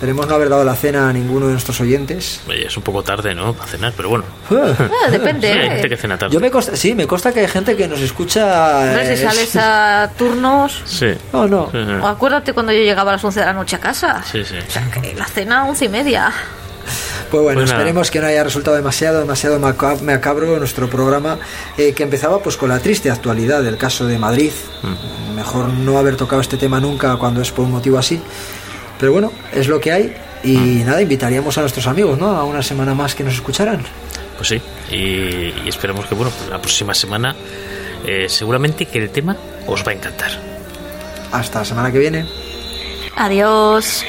Speaker 1: Esperemos no haber dado la cena a ninguno de nuestros oyentes.
Speaker 4: Oye, es un poco tarde, ¿no? Para cenar, pero bueno.
Speaker 3: Ah, depende.
Speaker 4: Sí, hay
Speaker 3: ¿eh?
Speaker 4: gente que cena tarde.
Speaker 1: Yo me consta, sí, me consta que hay gente que nos escucha.
Speaker 3: Hombre,
Speaker 1: eh,
Speaker 3: si sales a turnos...
Speaker 4: Sí.
Speaker 1: No, no.
Speaker 4: Sí, sí.
Speaker 3: o Acuérdate cuando yo llegaba a las 11 de la noche a casa.
Speaker 4: Sí, sí.
Speaker 3: O sea, que la cena a 11 y media.
Speaker 1: Pues bueno,
Speaker 4: Pues
Speaker 1: esperemos que no haya resultado demasiado, demasiado maca- macabro nuestro programa, eh, que empezaba pues con la triste actualidad del caso de Madrid.
Speaker 4: Mm.
Speaker 1: Mejor no haber tocado este tema nunca cuando es por un motivo así. Pero bueno, es lo que hay. Y
Speaker 4: Mm.
Speaker 1: nada, invitaríamos a nuestros amigos, ¿no? A una semana más que nos escucharan.
Speaker 4: Pues sí. Y, y esperemos que, bueno, la próxima semana eh, seguramente que el tema os va a encantar.
Speaker 1: Hasta la semana que viene.
Speaker 3: Adiós.